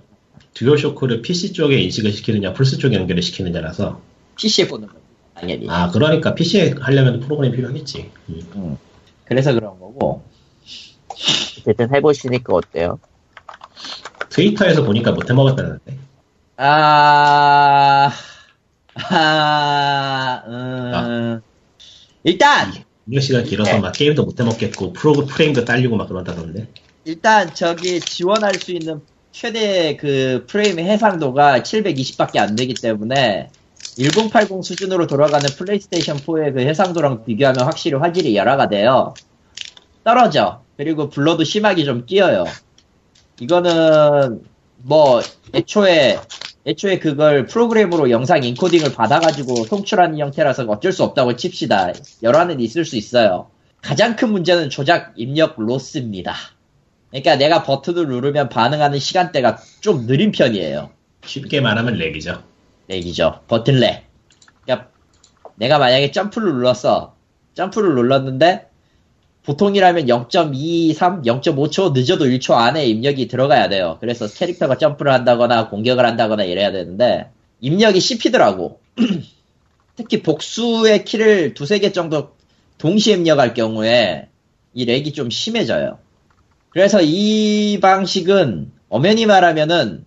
듀얼쇼크를 PC 쪽에 인식을 시키느냐, 플스 쪽에 연결을 시키느냐라서. PC에 보는 겁니다. 당연히. 아 그러니까 PC에 하려면 프로그램이 필요하겠지. 음. 음. 그래서 그런 거고. 어쨌든 해보시니까 어때요? 트위터에서 보니까 못 해 먹었다는데. 아, 아, 음. 일단, 입력 시간 길어서 네. 막 게임도 못 해 먹겠고 프로 프레임도 딸리고 막 그런다던데. 일단 저기 지원할 수 있는 최대 그 프레임 해상도가 720밖에 안 되기 때문에 1080 수준으로 돌아가는 플레이스테이션 4의 그 해상도랑 비교하면 확실히 화질이 열화가 돼요. 떨어져. 그리고 블러도 심하게 좀 끼어요. 이거는 뭐 애초에 애초에 그걸 프로그램으로 영상 인코딩을 받아가지고 송출하는 형태라서 어쩔 수 없다고 칩시다. 열화는 있을 수 있어요. 가장 큰 문제는 조작 입력 로스입니다. 그러니까 내가 버튼을 누르면 반응하는 시간대가 좀 느린 편이에요. 쉽게 말하면 lag이죠. 버튼 lag. 그러니까 내가 만약에 점프를 눌렀어. 점프를 눌렀는데 보통이라면 0.23, 0.5초 늦어도 1초 안에 입력이 들어가야 돼요. 그래서 캐릭터가 점프를 한다거나 공격을 한다거나 이래야 되는데 입력이 씹히더라고. 특히 복수의 키를 두세 개 정도 동시에 입력할 경우에 이 lag이 좀 심해져요. 그래서 이 방식은 엄연히 말하면은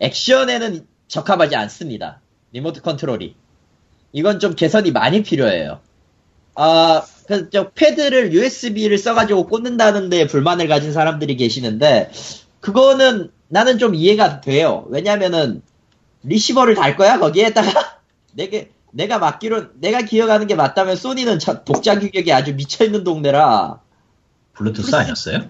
액션에는 적합하지 않습니다. 리모트 컨트롤이. 이건 좀 개선이 많이 필요해요. 아, 그, 저, 패드를 USB를 써가지고 꽂는다는데 불만을 가진 사람들이 계시는데, 그거는 나는 좀 이해가 돼요. 왜냐면은, 리시버를 달 거야 거기에다가 내가 내가 맞기로 내가 기억하는 게 맞다면 소니는 저- 독자 규격이 아주 미쳐 있는 동네라 블루투스 아니었어요?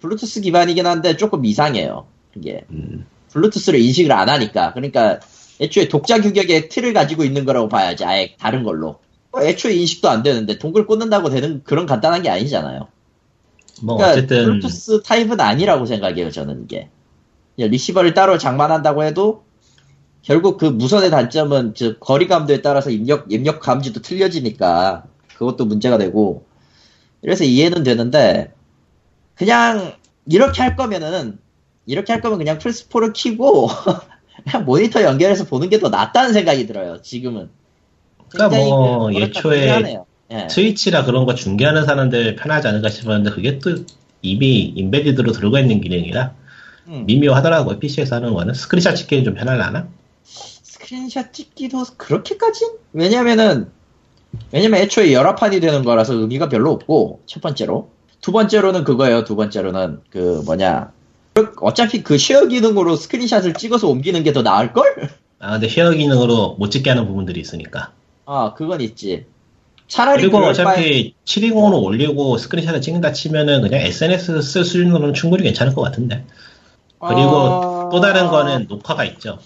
블루투스 기반이긴 한데 조금 이상해요. 그게 음, 블루투스를 인식을 안 하니까 그러니까 애초에 독자 규격의 틀을 가지고 있는 거라고 봐야지 아예 다른 걸로. 어, 애초에 인식도 안 되는데 dongle 꽂는다고 되는 그런 간단한 게 아니잖아요. 뭐 그러니까 어쨌든 블루투스 타입은 아니라고 생각해요 저는 이게 리시버를 따로 장만한다고 해도 결국 그 무선의 단점은 즉 거리감도에 따라서 입력 입력 감지도 틀려지니까 그것도 문제가 되고 그래서 이해는 되는데 그냥 이렇게 할 거면은 이렇게 할 거면 그냥 플스4를 키고 그냥 모니터 연결해서 보는 게 더 낫다는 생각이 들어요 지금은 그러니까 굉장히 뭐그 애초에 불편하네요. 예. 스위치나 그런 거 중계하는 사람들 편하지 않을까 싶었는데 그게 또 이미 embedded로 들어가 있는 기능이라 음. 미묘하더라고요 PC에서 하는 거는 스크린샷 찍기는 좀 편할라나? 스크린샷 찍기도 그렇게까지? 왜냐면은, 왜냐면 애초에 열화판이 되는 거라서 의미가 별로 없고, 첫 번째로. 두 번째로는 그거예요, 두 번째로는. 그, 뭐냐. 어차피 그 share 기능으로 스크린샷을 찍어서 옮기는 게 더 나을걸? 아 근데 share 기능으로 못 찍게 하는 부분들이 있으니까 아, 그건 있지. 차라리 그리고 그럴 바에- 어차피 720으로 올리고 스크린샷을 찍는다 치면은 그냥 SNS 쓸 수준으로는 충분히 괜찮을 것 같은데 그리고 어, 또 다른 거는 녹화가 있죠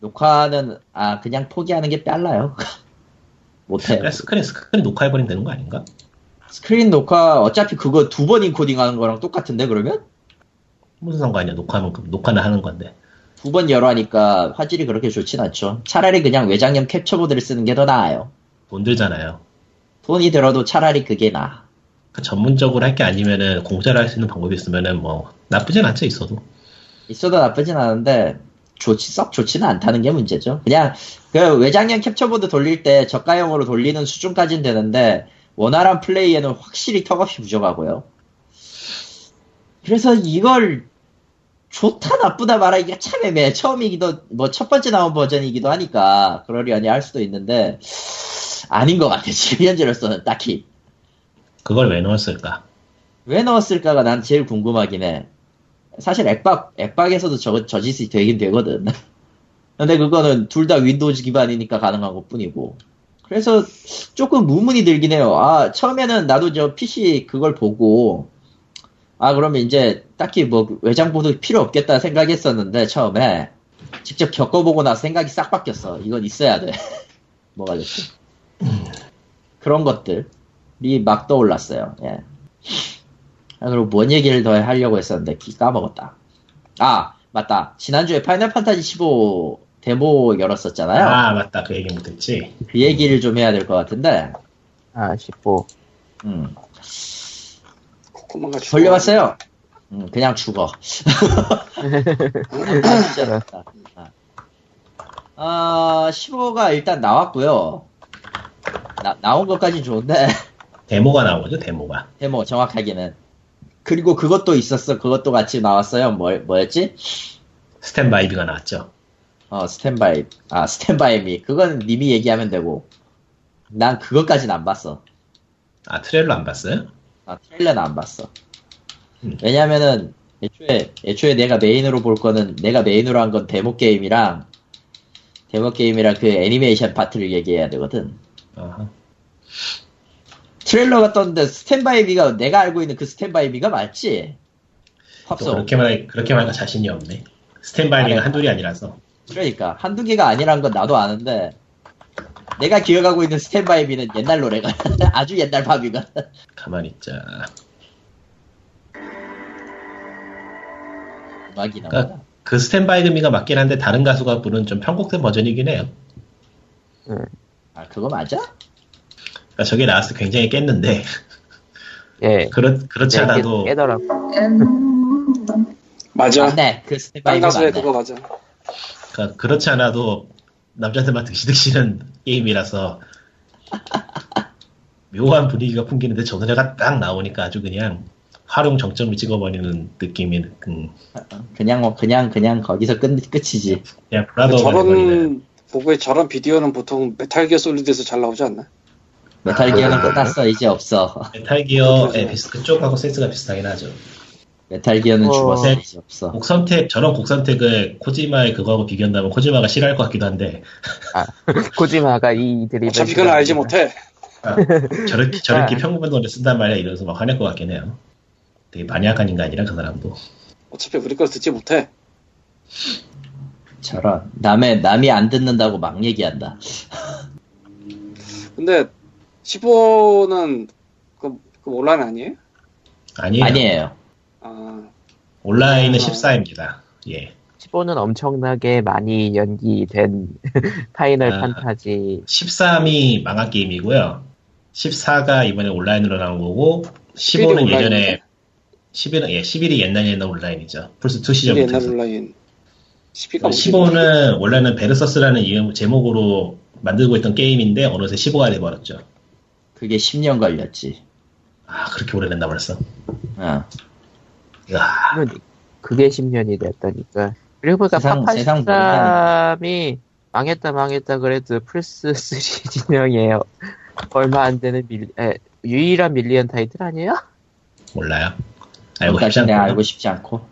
녹화는, 아, 그냥 포기하는 게 빨라요. 못해요. 그래 스크린 스크린 녹화해버리면 되는 거 아닌가? 스크린 녹화, 어차피 그거 두 번 인코딩 하는 거랑 똑같은데, 그러면? 무슨 상관이야 녹화는 그- 녹화는 하는 건데 두 번 열화하니까 화질이 그렇게 좋진 않죠. 차라리 그냥 외장형 캡처보드를 쓰는 게 더 나아요. 돈 들잖아요 돈이 들어도 차라리 그게 나아. 그 전문적으로 할 게 아니면은 공짜로 할 수 있는 방법이 있으면은 뭐 나쁘진 않죠 있어도 있어도 나쁘진 않은데 좋지 썩 좋지는 않다는 게 문제죠. 그냥 그 외장형 캡처보드 돌릴 때 저가형으로 돌리는 수준까지는 되는데 원활한 플레이에는 확실히 턱없이 부족하고요. 그래서 이걸 좋다 나쁘다 말하기가 참 애매해. 처음이기도 뭐 첫 번째 나온 버전이기도 하니까 그러려니 할 수도 있는데 아닌 것 같아 지금 현재로서는 딱히. 그걸 왜 넣었을까? 왜 넣었을까가 난 제일 궁금하긴 해. 사실 액박, 액박에서도 저, 저 짓이 되긴 되거든. 근데 그거는 둘 다 윈도우즈 기반이니까 가능한 것 뿐이고. 그래서 조금 무문이 들긴 해요. 아, 처음에는 나도 저 PC 그걸 보고, 아, 그러면 이제 딱히 뭐 외장보도 필요 없겠다 생각했었는데, 처음에. 직접 겪어보고 나서 생각이 싹 바뀌었어. 이건 있어야 돼. 뭐가 됐지? 그런 것들이 막 떠올랐어요. 예. 아, 그리고 뭔 얘기를 더 하려고 했었는데 기 까먹었다. 아 맞다. 지난주에 파이널 판타지 15 데모 열었었잖아요. 아 맞다 그 얘기 못했지 그 얘기를 좀 해야 될 것 같은데. 아, 15. 음, 코코마가 죽어. 돌려봤어요. 음, 그냥 죽어. 아, 진짜 좋다. 아, 15가 일단 나왔고요. 나, 나온 것까지 좋은데 데모가 나오죠 데모가 데모 정확하게는. 그리고 그것도 있었어. 그것도 같이 나왔어요. 뭐, 뭐였지? Stand By Me가 나왔죠 어, Stand By. 아, Stand By Me. 그건 님이 얘기하면 되고. 난 그것까진 안 봤어. 아 트레일러 안 봤어요? 아, 트레일러는 안 봤어. 음. 왜냐면은, 애초에, 애초에 내가 메인으로 볼 거는, 내가 메인으로 한 건 데모 게임이랑, 데모 게임이랑 그 애니메이션 파트를 얘기해야 되거든. 아하. 트레일러가 떴는데, Stand By Me가 내가 알고 있는 그 Stand By Me가 맞지? 또 팝송. 그렇게 말 그렇게 말하니까 자신이 없네 Stand By Me가 아니, 한둘이 아니라서 그러니까 한두 개가 아니란 건 나도 아는데 내가 기억하고 있는 Stand By Me는 옛날 노래가 아주 옛날 팝인가 가만히 있자 음악이 나와. 그러니까 그 스탠바이비가 맞긴 한데 다른 가수가 부른 좀 편곡된 버전이긴 해요 아 그거 맞아? 그러니까 저게 나왔을 때 굉장히 깼는데 예. 그렇, 그렇지 네, 않아도 깨, 더라고 맞아. 맞네 그딴 스탠바이비 가수의 맞네. 그거 맞아. 그러니까 그렇지 않아도 남자들만 득시득시는 게임이라서 묘한 분위기가 풍기는데 저 노래가 딱 나오니까 아주 그냥 활용 정점을 찍어버리는 느낌이 음, 그냥 뭐 그냥 그냥 거기서 끝 끝이지. 그냥 브라더 저런 보고에 저런 비디오는 보통 메탈 기어 솔리드에서 잘 나오지 않나? 메탈 기어는 아. 끝났어 이제 없어. 메탈 기어의 비슷 그쪽하고 센스가 비슷하긴 하죠. 메탈 기어는 어. 죽었어 이제 없어. 곡 선택 저런 곡 선택을 코지마의 그거하고 비교한다면 코지마가 싫어할 것 같기도 한데 코지마가 이 드립을 어차피 그건 알지 못해. 아, 저렇게 저렇게 아. 평범한 노래 쓴단 말이야 이러면서 막 화낼 것 같긴 해요. 되게 반약한 인간이라 그 사람도. 어차피 우리 걸 듣지 못해. 저런 남의 남이 안 듣는다고 막 얘기한다. 근데 15는 그, 그 온라인 아니에요? 아니에요. 아니에요. 아, 온라인은 아. 14입니다. 예. 15는 엄청나게 많이 연기된 파이널 아. 판타지 13이 망한 게임이고요. 14가 이번에 온라인으로 나온 거고 15는 온라인인데? 예전에 11은 예, 11이 옛날에 옛날 온라인이죠. 플스2 이게 시절부터. 옛날. 온라인. 12가 뭐지? 15는 원래는 베르서스라는 이름 제목으로 만들고 있던 게임인데 어느새 15가 돼버렸죠. 그게 10년 걸렸지. 아 그렇게 오래됐나 벌써. 어. 그게 10년이 됐다니까 그리고 보니까 파판삼이 망했다 망했다 그래도 플스 3 진영이에요 얼마 안 되는 밀, 에, 유일한 밀리언 타이틀 아니에요? 몰라요. 알고 그러니까 싶지 않고. 알고 싶지 않고.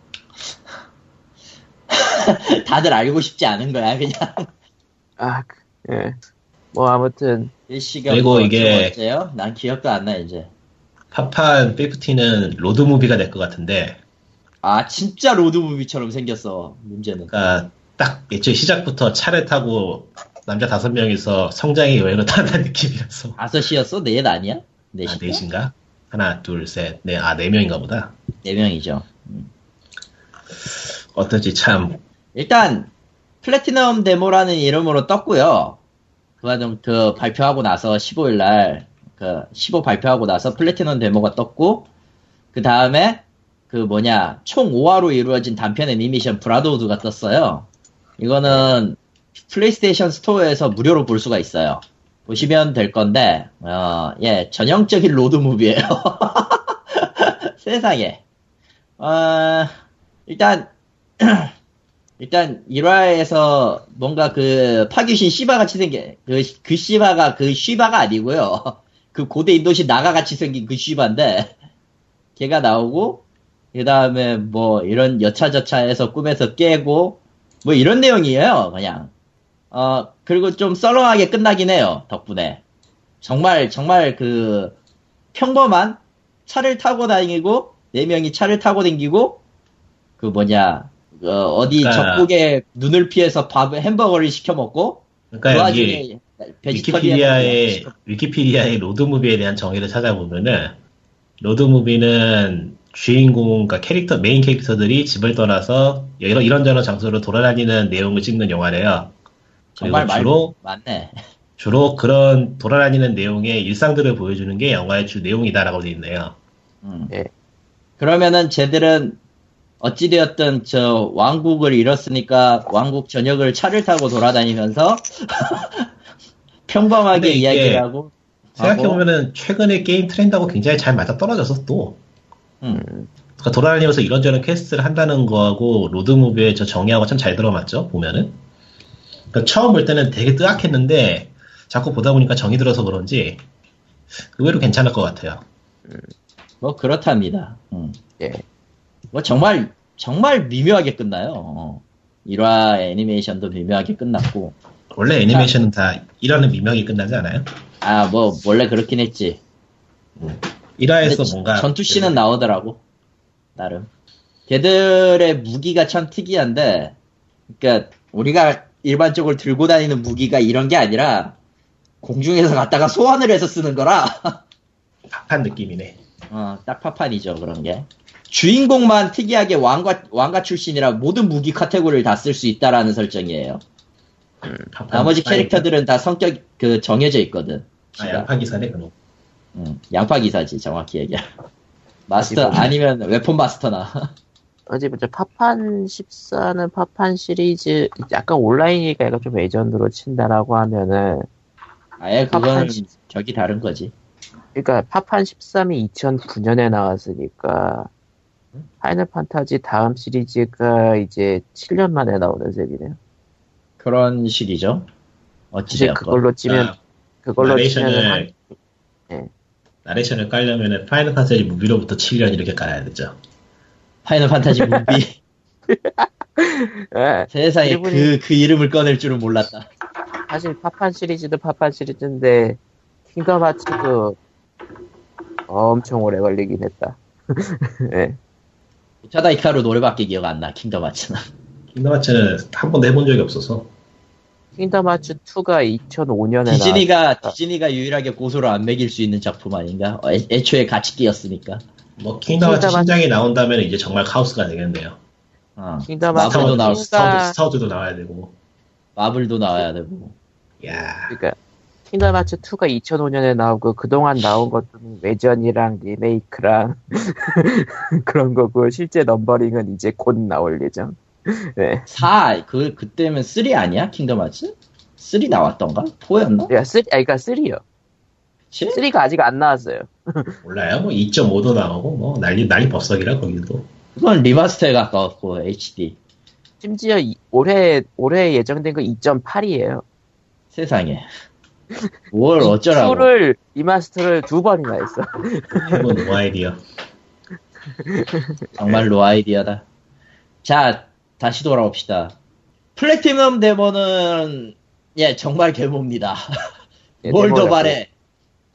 다들 알고 싶지 않은 거야 그냥. 아, 그, 예. 뭐 아무튼 일시가 그리고 뭐 이게- 어째요? 난 기억도 안 나 이제. 파판 15는 로드 무비가 될 것 같은데, 아 진짜 로드무비처럼 생겼어 문제는. 그러니까 딱 애초에 시작부터 차를 타고 남자 다섯 명이서 성장의 여행을 타는 느낌이라서. 다섯이었어? 넷 아니야? 아, 넷인가? 넷인가? 하나, 둘, 셋, 넷, 아, 네 명인가 보다. 네 명이죠. 어떨지 참, 일단 플래티넘 데모라는 이름으로 떴고요. 그 과정 그 발표하고 나서 15일 날 그 15 발표하고 나서 플래티넘 데모가 떴고 그 다음에 그 뭐냐 총 5화로 이루어진 단편 애니메이션 브라더후드가 떴어요. 이거는 플레이스테이션 스토어에서 무료로 볼 수가 있어요. 보시면 될 건데 어, 예 전형적인 로드 무비예요. 세상에. 어, 일단 일단 1화에서 뭔가 그 파괴신 시바 같이 생긴 그, 그 시바가 그 시바가 아니고요. 그 고대 인도시 나가 같이 생긴 그 시바인데 걔가 나오고 그 다음에 뭐 이런 여차저차해서 꿈에서 깨고 뭐 이런 내용이에요. 그냥 어 그리고 좀 썰렁하게 끝나긴 해요. 덕분에 정말 정말 그 평범한 차를 타고 다니고 네 명이 차를 타고 다니고 그 뭐냐 어, 디 그러니까- 적국에 눈을 피해서 밥 햄버거를 시켜 먹고 그 그러니까 여기 와중에 베지터리안을 위키피디아의 위키피디아의 로드무비에 대한 정의를 찾아보면은 로드무비는 주인공, 그러니까 캐릭터 메인 캐릭터들이 집을 떠나서 이런 이런저런 장소로 돌아다니는 내용을 찍는 영화래요. 정말 말 주로 맞네. 주로 그런 돌아다니는 내용의 일상들을 보여주는 게 영화의 주 내용이다라고 돼 있네요. 음. 예. 그러면은 쟤들은 어찌되었든 저 왕국을 잃었으니까 왕국 전역을 차를 타고 돌아다니면서 평범하게 이야기를 하고 생각해보면은 최근에 게임 트렌드하고 굉장히 잘 맞아 떨어져서 또 음. 그러니까 돌아다니면서 이런저런 퀘스트를 한다는 거하고 로드무비의 저 정의하고 참 잘 들어맞죠 보면은 그러니까 처음 볼 때는 되게 뜨악했는데 자꾸 보다 보니까 정이 들어서 그런지 의외로 괜찮을 것 같아요 뭐 그렇답니다. 음. 예. 뭐 정말 정말 미묘하게 끝나요. 어. 1화 애니메이션도 미묘하게 끝났고 원래 애니메이션은 다 1화는 미명이 끝나지 않아요? 아 뭐 원래 그렇긴 했지. 1화에서 근데 뭔가 전투 씬은 나오더라고. 나름. 걔들의 무기가 참 특이한데, 그러니까 우리가 일반적으로 들고 다니는 무기가 이런 게 아니라 공중에서 갖다가 소환을 해서 쓰는 거라. 박한 느낌이네 어, 딱 파판이죠 그런 게. 주인공만 특이하게 왕과 왕가 출신이라 모든 무기 카테고리를 다 쓸 수 있다라는 설정이에요. 박한 나머지 스타일. 캐릭터들은 다 성격 그 정해져 있거든. 아 양파 기사네 그럼 음, 양파 기사지 정확히 얘기하. 마스터 아니면 웨폰 마스터나. 어제 보자 파판 14는 파판 시리즈 약간 온라인이니까 약간 좀 예전으로 친다라고 하면은 아예 그건 파판 시- 저기 다른 거지. 그러니까 파판 13이 2009년에 나왔으니까 파이널 판타지 다음 시리즈가 이제 7년 만에 나오는 셈이네요. 그런 식이죠. 어찌되었건. 그걸로 치면 아, 그걸로 치면은 한, 예. 나레이션을 깔려면은 파이널 판타지 무비로부터 7년 이렇게 깔아야 되죠 파이널 판타지 무비. 예. 세상에 일본이- 그, 그 이름을 꺼낼 줄은 몰랐다. 사실 파판 시리즈도 파판 시리즈인데 킹덤 하츠도 엄청 오래 걸리긴 했다. 예. 우타다 히카루 노래밖에 기억 안 나, 킹덤 하츠는. 킹덤 하츠는 한 번도 해본 적이 없어서 킹덤 하츠 2가 2005년에 디즈니가, 디즈니가 유일하게 고소를 안 매길 수 있는 작품 아닌가? 어, 애, 애초에 같이 끼었으니까. 뭐 킹덤하츠 킹덤 하츠- 신작이 나온다면 이제 정말 카오스가 되겠네요. 어. 킹덤 마블도 하츠 나올 스타워즈, 스타워즈, 스타워즈도 나와야 되고. 마블도 나와야 되고. 야 그러니까 킹덤 하츠 2가 2005년에 나오고 그동안 나온 것들은 외전이랑 리메이크랑 그런 거고 실제 넘버링은 이제 곧 나올 예정. 네. 4, 그, 그때면 3 아니야? 킹덤 하츠? 3 나왔던가? 4였나? 야, 3, 아니, 그니까 3요. 그치? 3가 아직 안 나왔어요. 몰라요. 뭐 2.5도 나오고 뭐 난리 난리 법석이라 거기도. 그건 remaster에 가까웠고, HD. 심지어 이- 올해, 올해 예정된 거 2.8이에요. 세상에. 뭘 어쩌라고. 를 remaster를 두 번이나 했어. Have no idea. 정말 no idea다. 자, 다시 돌아옵시다. 플래티넘 데모는, 예, 정말 데모입니다. 예, 뭘. 바래.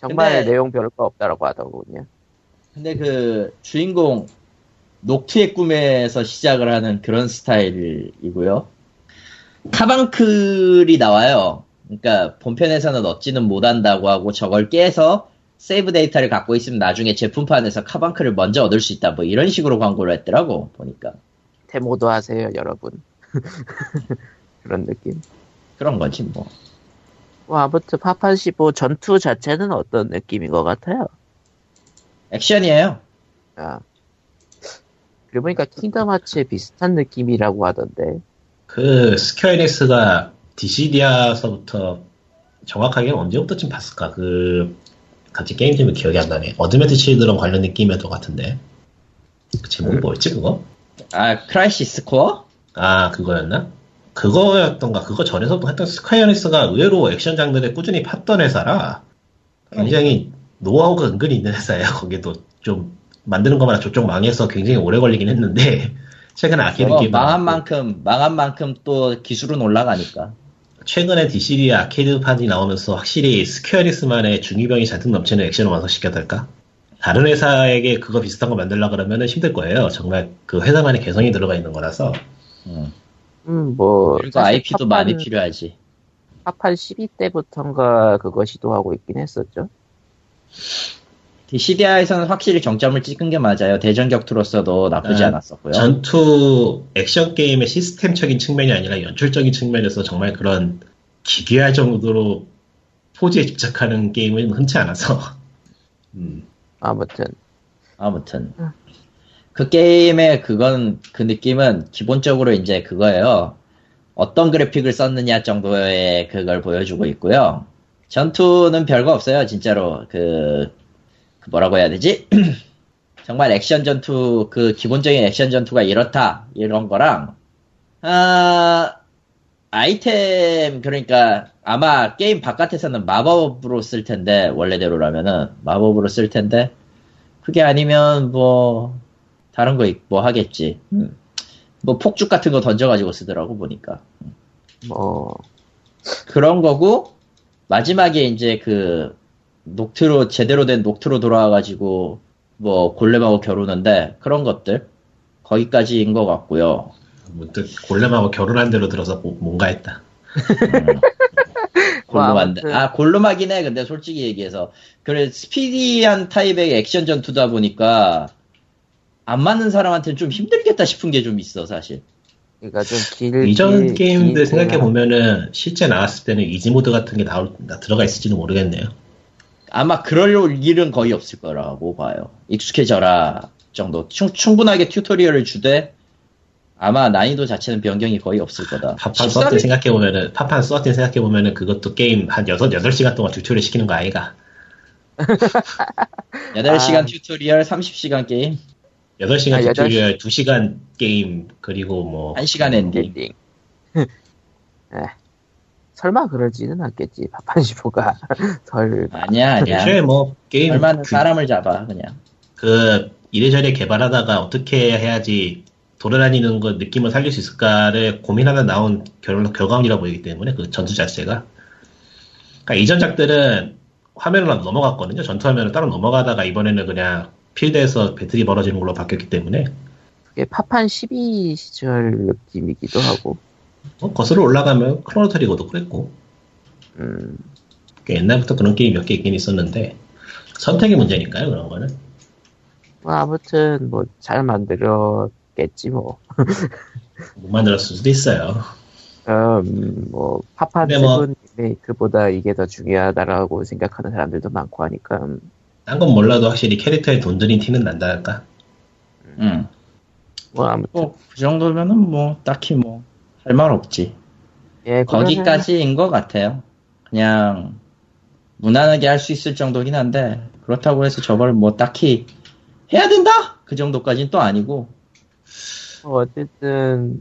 정말 근데- 내용 별로 거 없다라고 하더군요. 근데 그, 주인공, 녹투의 꿈에서 시작을 하는 그런 스타일이고요. 카방클이 나와요. 그러니까 본편에서는 얻지는 못한다고 하고 저걸 깨서 세이브 데이터를 갖고 있으면 나중에 제품판에서 카방클을 먼저 얻을 수 있다. 뭐 이런 식으로 광고를 했더라고 보니까 데모도 하세요, 여러분. 그런 느낌. 그런 거지 뭐. 뭐, 아무튼 파판 15 전투 자체는 어떤 느낌인 것 같아요. 액션이에요. 아. 그리고 보니까 킹덤 하츠에 비슷한 느낌이라고 하던데. 그 스퀘어 에닉스가 디시디아서부터 정확하게 언제부터쯤 봤을까? 그 같이 게임 제목 기억이 안 나네. 어드벤트 칠드런 관련 느낌이었던 것 같은데. 그 제목이 뭐였지 그거? 아 크라이시스 코어? 아 그거였나? 그거였던가 그거 전에서도 했던 스퀘어 에닉스가 의외로 액션 장르를 꾸준히 팠던 회사라 굉장히 노하우가 은근히 있는 회사예요. 거기도 좀 만드는 것마다 족족 망해서 굉장히 오래 걸리긴 했는데 최근에 아케이드 뭐 게임 망한 만큼 망한 만큼 또 기술은 올라가니까. 최근에 디시디아 아케이드판이 나오면서 확실히 스퀘어 에닉스만의 중2병이 잔뜩 넘치는 액션을 완성시켰달까? 다른 회사에게 그거 비슷한 거 만들려 그러면 힘들 거예요. 정말 그 회사만의 개성이 들어가 있는 거라서. 음. 음, 뭐. 그리고 IP도 파판- 많이 필요하지. 파판 12때부터인가 그거 시도하고 있긴 했었죠. CDI에서는 확실히 정점을 찍은 게 맞아요. 대전 격투로서도 나쁘지 아, 않았었고요. 전투 액션 게임의 시스템적인 측면이 아니라 연출적인 측면에서 정말 그런 기괴할 정도로 포즈에 집착하는 게임은 흔치 않아서. 음, 아무튼. 아무튼 응. 그 게임의 그건 그 느낌은 기본적으로 이제 그거예요. 어떤 그래픽을 썼느냐 정도의 그걸 보여주고 있고요. 전투는 별거 없어요, 진짜로. 그, 그 뭐라고 해야 되지? 정말 액션 전투, 그 기본적인 액션 전투가 이렇다, 이런 거랑, 아, 아이템, 그러니까 아마 게임 바깥에서는 마법으로 쓸 텐데, 원래대로라면은, 마법으로 쓸 텐데, 그게 아니면 뭐, 다른 거 뭐 하겠지. 음. 뭐 폭죽 같은 거 던져가지고 쓰더라고 보니까. 뭐. 그런 거고 마지막에 이제 그 녹트로 제대로 된 녹트로 돌아와가지고 뭐 골렘하고 겨루는데 그런 것들 거기까지인 것 같고요. 문득 골렘하고 결혼한 대로 들어서 뭐- 뭔가 했다. 아무튼. 아 골룸하긴 해 근데 솔직히 얘기해서 그래 스피디한 타입의 액션 전투다 보니까 안 맞는 사람한테는 좀 힘들겠다 싶은 게 좀 있어 사실 그러니까 좀 길. 이전 길- 게임들 길- 생각해 보면은 실제 나왔을 때는 이지 모드 같은 게 나올, 나- 들어가 있을지는 모르겠네요. 아마 그럴 일은 거의 없을 거라고 봐요. 익숙해져라 정도. 충, 충분하게 튜토리얼을 주되 아마 난이도 자체는 변경이 거의 없을 거다. 파판 13일 thirteen 생각해 보면은 파판 thirteen 생각해 보면은 그것도 게임 한 6, 8시간 동안 tutorial 시키는 거 아이가? 8시간 아. tutorial, 30시간 게임, 8시간 아, tutorial, 2시간 게임, 그리고 뭐. 1시간 엔딩. 에. 설마 그러지는 않겠지. 파판 15가. 설. 아니야, 아니야. 애초에 뭐, 게임. 얼마나 그, 사람을 잡아, 그냥. 그 이래저래 개발하다가 어떻게 해야지 돌아다니는 거 느낌을 살릴 수 있을까를 고민하다 나온 결, 결과물이라 보이기 때문에 그 전투 자체가. 그러니까 이전 작들은 화면으로 넘어갔거든요. 전투 화면을 따로 넘어가다가 이번에는 그냥 필드에서 배틀이 벌어지는 걸로 바뀌었기 때문에. 그게 파판 12 시절 느낌이기도 하고. 뭐 거슬러 올라가면 크로노 트리거도 그랬고. 음, 꽤 옛날부터 그런 게임 몇 개 있긴 있었는데 선택의 문제니까요 그런 거는. 뭐 아무튼 뭐 잘 만들었 겠지 뭐. 못 만들었을 수도 있어요. 음, 뭐 파판 뭐- 7 리메이크보다 이게 더 중요하다라고 생각하는 사람들도 많고 하니까 음, 딴건 몰라도 확실히 캐릭터에 돈 들인 티는 난다 할까. 응. 뭐 아무튼 뭐, 그 정도면은 뭐, 딱히 뭐, 할 말 없지. 예, 거기까지인 것 같아요. 그냥, 무난하게 할 수 있을 정도긴 한데, 그렇다고 해서 저걸 뭐, 딱히, 해야 된다! 그 정도까지는 또 아니고, 뭐 어쨌든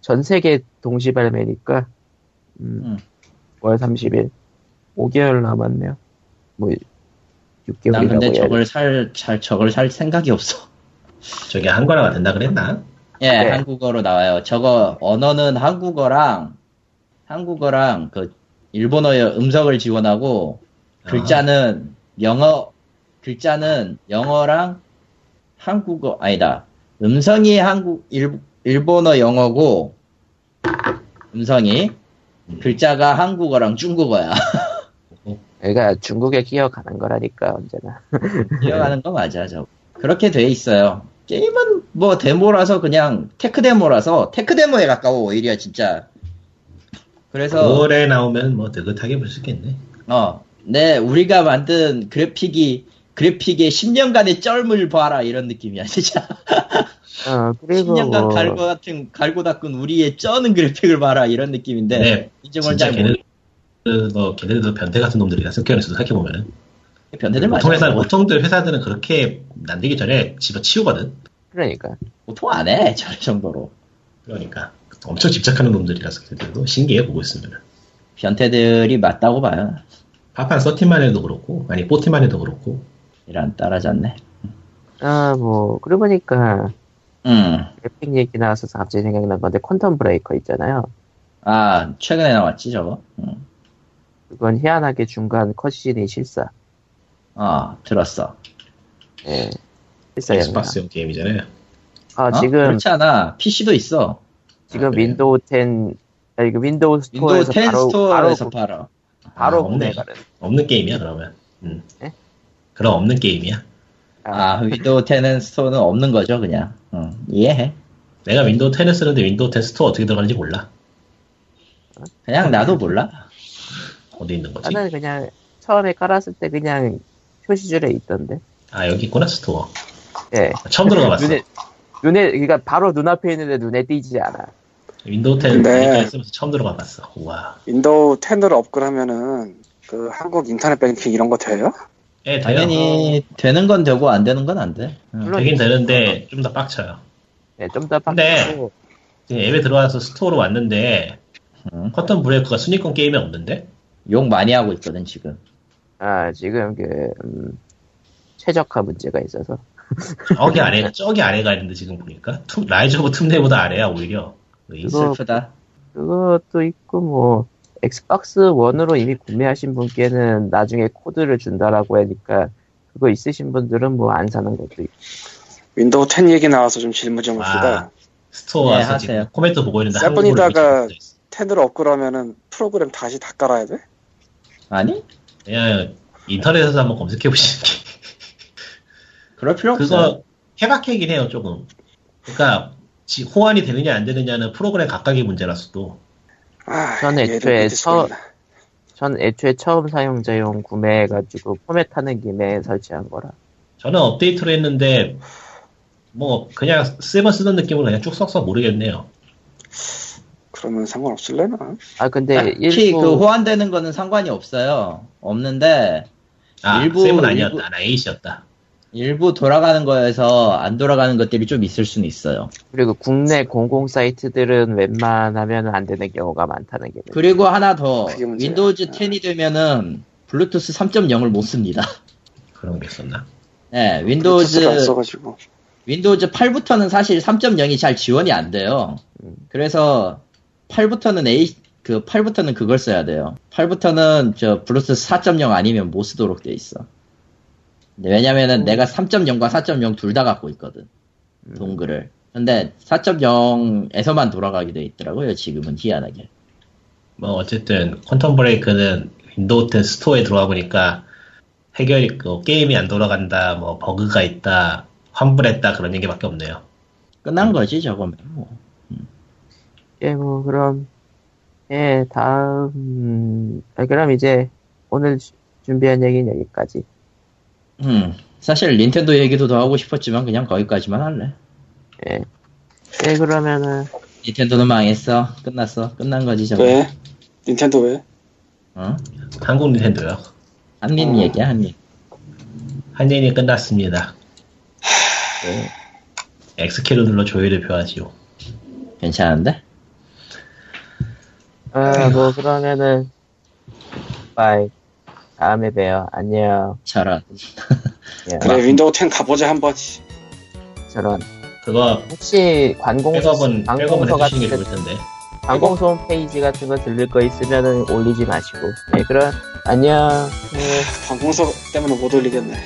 전 세계 동시 발매니까 음, 음. 5월 30일 5개월 남았네요. 뭐 6개월이라고 난 근데 저걸 살, 잘, 저걸 살 생각이 없어. 저게 한거라가 된다 그랬나? 예, 네. 한국어로 나와요. 저거, 언어는 한국어랑, 한국어랑 그, 일본어의 음성을 지원하고, 글자는 영어, 글자는 영어랑 한국어, 아니다. 음성이 한국, 일, 일본어 영어고, 음성이, 글자가 한국어랑 중국어야. 그러니까 중국에 기어가는 거라니까 언제나. 이어가는 거 맞아, 저. 그렇게 돼 있어요. 게임은 뭐 데모라서 그냥 tech 데모라서 tech 데모에 가까워 오히려 진짜. 그래서 5월에 나오면 뭐 느긋하게 볼 수 있겠네. 어, 네 우리가 만든 그래픽이 그래픽의 10년간의 쩔물 봐라 이런 느낌이야 진짜. 어, 그리고 10년간 뭐, 갈고 같은 갈고 닦은 우리의 쩌는 그래픽을 봐라 이런 느낌인데 네, 진짜 잘 걔네 모르. 뭐 걔네들도 변태 같은 놈들이라 생각해서 생각해 보면은 변태들 맞아. 보통 회사 보통들 회사들은 그렇게 만들기 전에 집어치우거든. 그러니까 보통 안 해, 저 정도로. 그러니까 엄청 집착하는 놈들이라서 걔네들도 신기해 보고 있으면. 변태들이 맞다고 봐요. 파판 서티만 해도 그렇고 아니 포티만 해도 그렇고 이런 따라잡네. 아 뭐 그러고 보니까 음. 그래픽 얘기 나와서 갑자기 생각난 건데 퀀텀 브레이커 있잖아요. 아, 최근에 나왔지, 저거? 음. 그건 희한하게 중간 cutscene이 실사. 아, 들었어. 예. 실사 영상. 엑스박스용 게임이잖아요. 아 어? 지금 그렇지 않아. PC도 있어. 지금 아? 윈도우 10 아니 그 윈도우 윈도우 스토어에서 10 바로 스토어에서 바로 팔아. 바로 아, 없네. 구매가는. 없는 게임이야 그러면. 음. 네? 그럼 없는 게임이야. 아, 윈도우 10은 스토어는 없는 거죠, 그냥. 응, 이해해. 내가 윈도우 10을 쓰는데 윈도우 10 스토어 어떻게 들어가는지 몰라. 그냥 나도 몰라. 어디 있는 거지? 나는 그냥 처음에 깔았을 때 그냥 표시줄에 있던데. 아 여기 있구나 스토어. 예. 처음 들어가봤어. 눈에 눈에 그러니까 바로 눈앞에 있는데 눈에 띄지 않아. 윈도우 10 근데- 쓰면서 처음 들어가봤어. 우와. 윈도우 10으로 업그레이드하면은 그 한국 인터넷 뱅킹 이런 거 돼요? 예. 당연히 되는 건 되고 안 되는 건 안 돼. 응. 되긴 되는데 좀 더 빡쳐요. 예, 좀더 근데- 빡치고 지금 앱에 들어와서 스토어로 왔는데 응. 퀀텀 브레이크가 순위권 게임이 없는데? 욕 많이 하고 있거든, 지금. 아 지금 그 음, 최적화 문제가 있어서 저기 아래 저기 아래가 있는데 지금 보니까 툼- 라이즈 오브 툼레보다 아래야 오히려. 그거- 슬프다. 그것도 있고 뭐 엑스박스 원으로 이미 구매하신 분께는 나중에 코드를 준다라고 하니까 그거 있으신 분들은 뭐 안 사는 것도 있고 Windows 10 얘기 나와서 좀 질문 좀 합시다. store 네, 와서 하세요. 지금 코멘트 보고 있는데 seven이다가- 한국어로 있어. 10으로 업그레이드하면은 프로그램 다시 다 깔아야 돼? 아니? 그냥 인터넷에서 한번 검색해 보시는 게 그럴 필요 없어. 그거 해박하긴 해요 조금. 그러니까 지- 호환이 되느냐 안 되느냐는 프로그램 각각의 문제라서도 아, 저는 애초에 있나. 전 애초에 처음 사용자용 구매해가지고 포맷하는 김에 설치한 거라 저는 업데이트를 했는데 뭐 그냥 세번 쓰던 느낌으로 그냥 쭉 썩썩 모르겠네요. 그러면 상관없을래나? 아 근데 일부 그 호환되는 거는 상관이 없어요. 없는데, 아 일부- 세븐 아니었다. 일부- 나 에이시였다. 일부 돌아가는 거에서 안 돌아가는 것들이 좀 있을 수는 있어요. 그리고 국내 공공 사이트들은 웬만하면 안 되는 경우가 많다는 게 그리고 하나 더. Windows 10이 되면은, 블루투스 3.0을 못 씁니다. 그런 게 있었나? 네, Windows. Windows 8부터는 사실 3.0이 잘 지원이 안 돼요. 그래서 8부터는 에 그 8부터는 그걸 써야 돼요. 8부터는 저 블루투스 4.0 아니면 못 쓰도록 돼 있어. 왜냐면은 내가 3.0과 4.0 둘 다 갖고 있거든. dongle을. 근데 4.0에서만 돌아가게 돼 있더라고요. 지금은 희한하게. 뭐 어쨌든 Quantum Break는 Windows 10 store에 들어와 보니까 해결이 그 게임이 안 돌아간다, 뭐 버그가 있다, 환불했다 그런 얘기밖에 없네요. 끝난 거지 저거면. 뭐. 예, 뭐, 그럼, 예, 다음, 음, 아, 그럼 이제, 오늘 주- 준비한 얘기는 여기까지. 음, 사실 닌텐도 얘기도 더 하고 싶었지만 그냥 거기까지만 할래. 예. 예, 그러면은, 닌텐도는 망했어. 끝났어. 끝난 거지 저거. 왜? 닌텐도 왜? 어? 한국 닌텐도요. 한닌 어. 얘기야 한닌. 한닌이 끝났습니다. 네, X키를 눌러 조의를 표하지요. 괜찮은데? 아, 뭐, 그러면은, bye. 다음에 봬요. 안녕. 저런. 예, 그래 Windows 10 가보자 한 번. 저런. 그거 혹시 관공서, 백업은 관공서 같은 게 데, 좋을 텐데. 관공서 홈페이지 같은 거 들릴 거 있으면은 올리지 마시고. 예, 그럼, 안녕. 예. 관공서 때문에 못 올리겠네.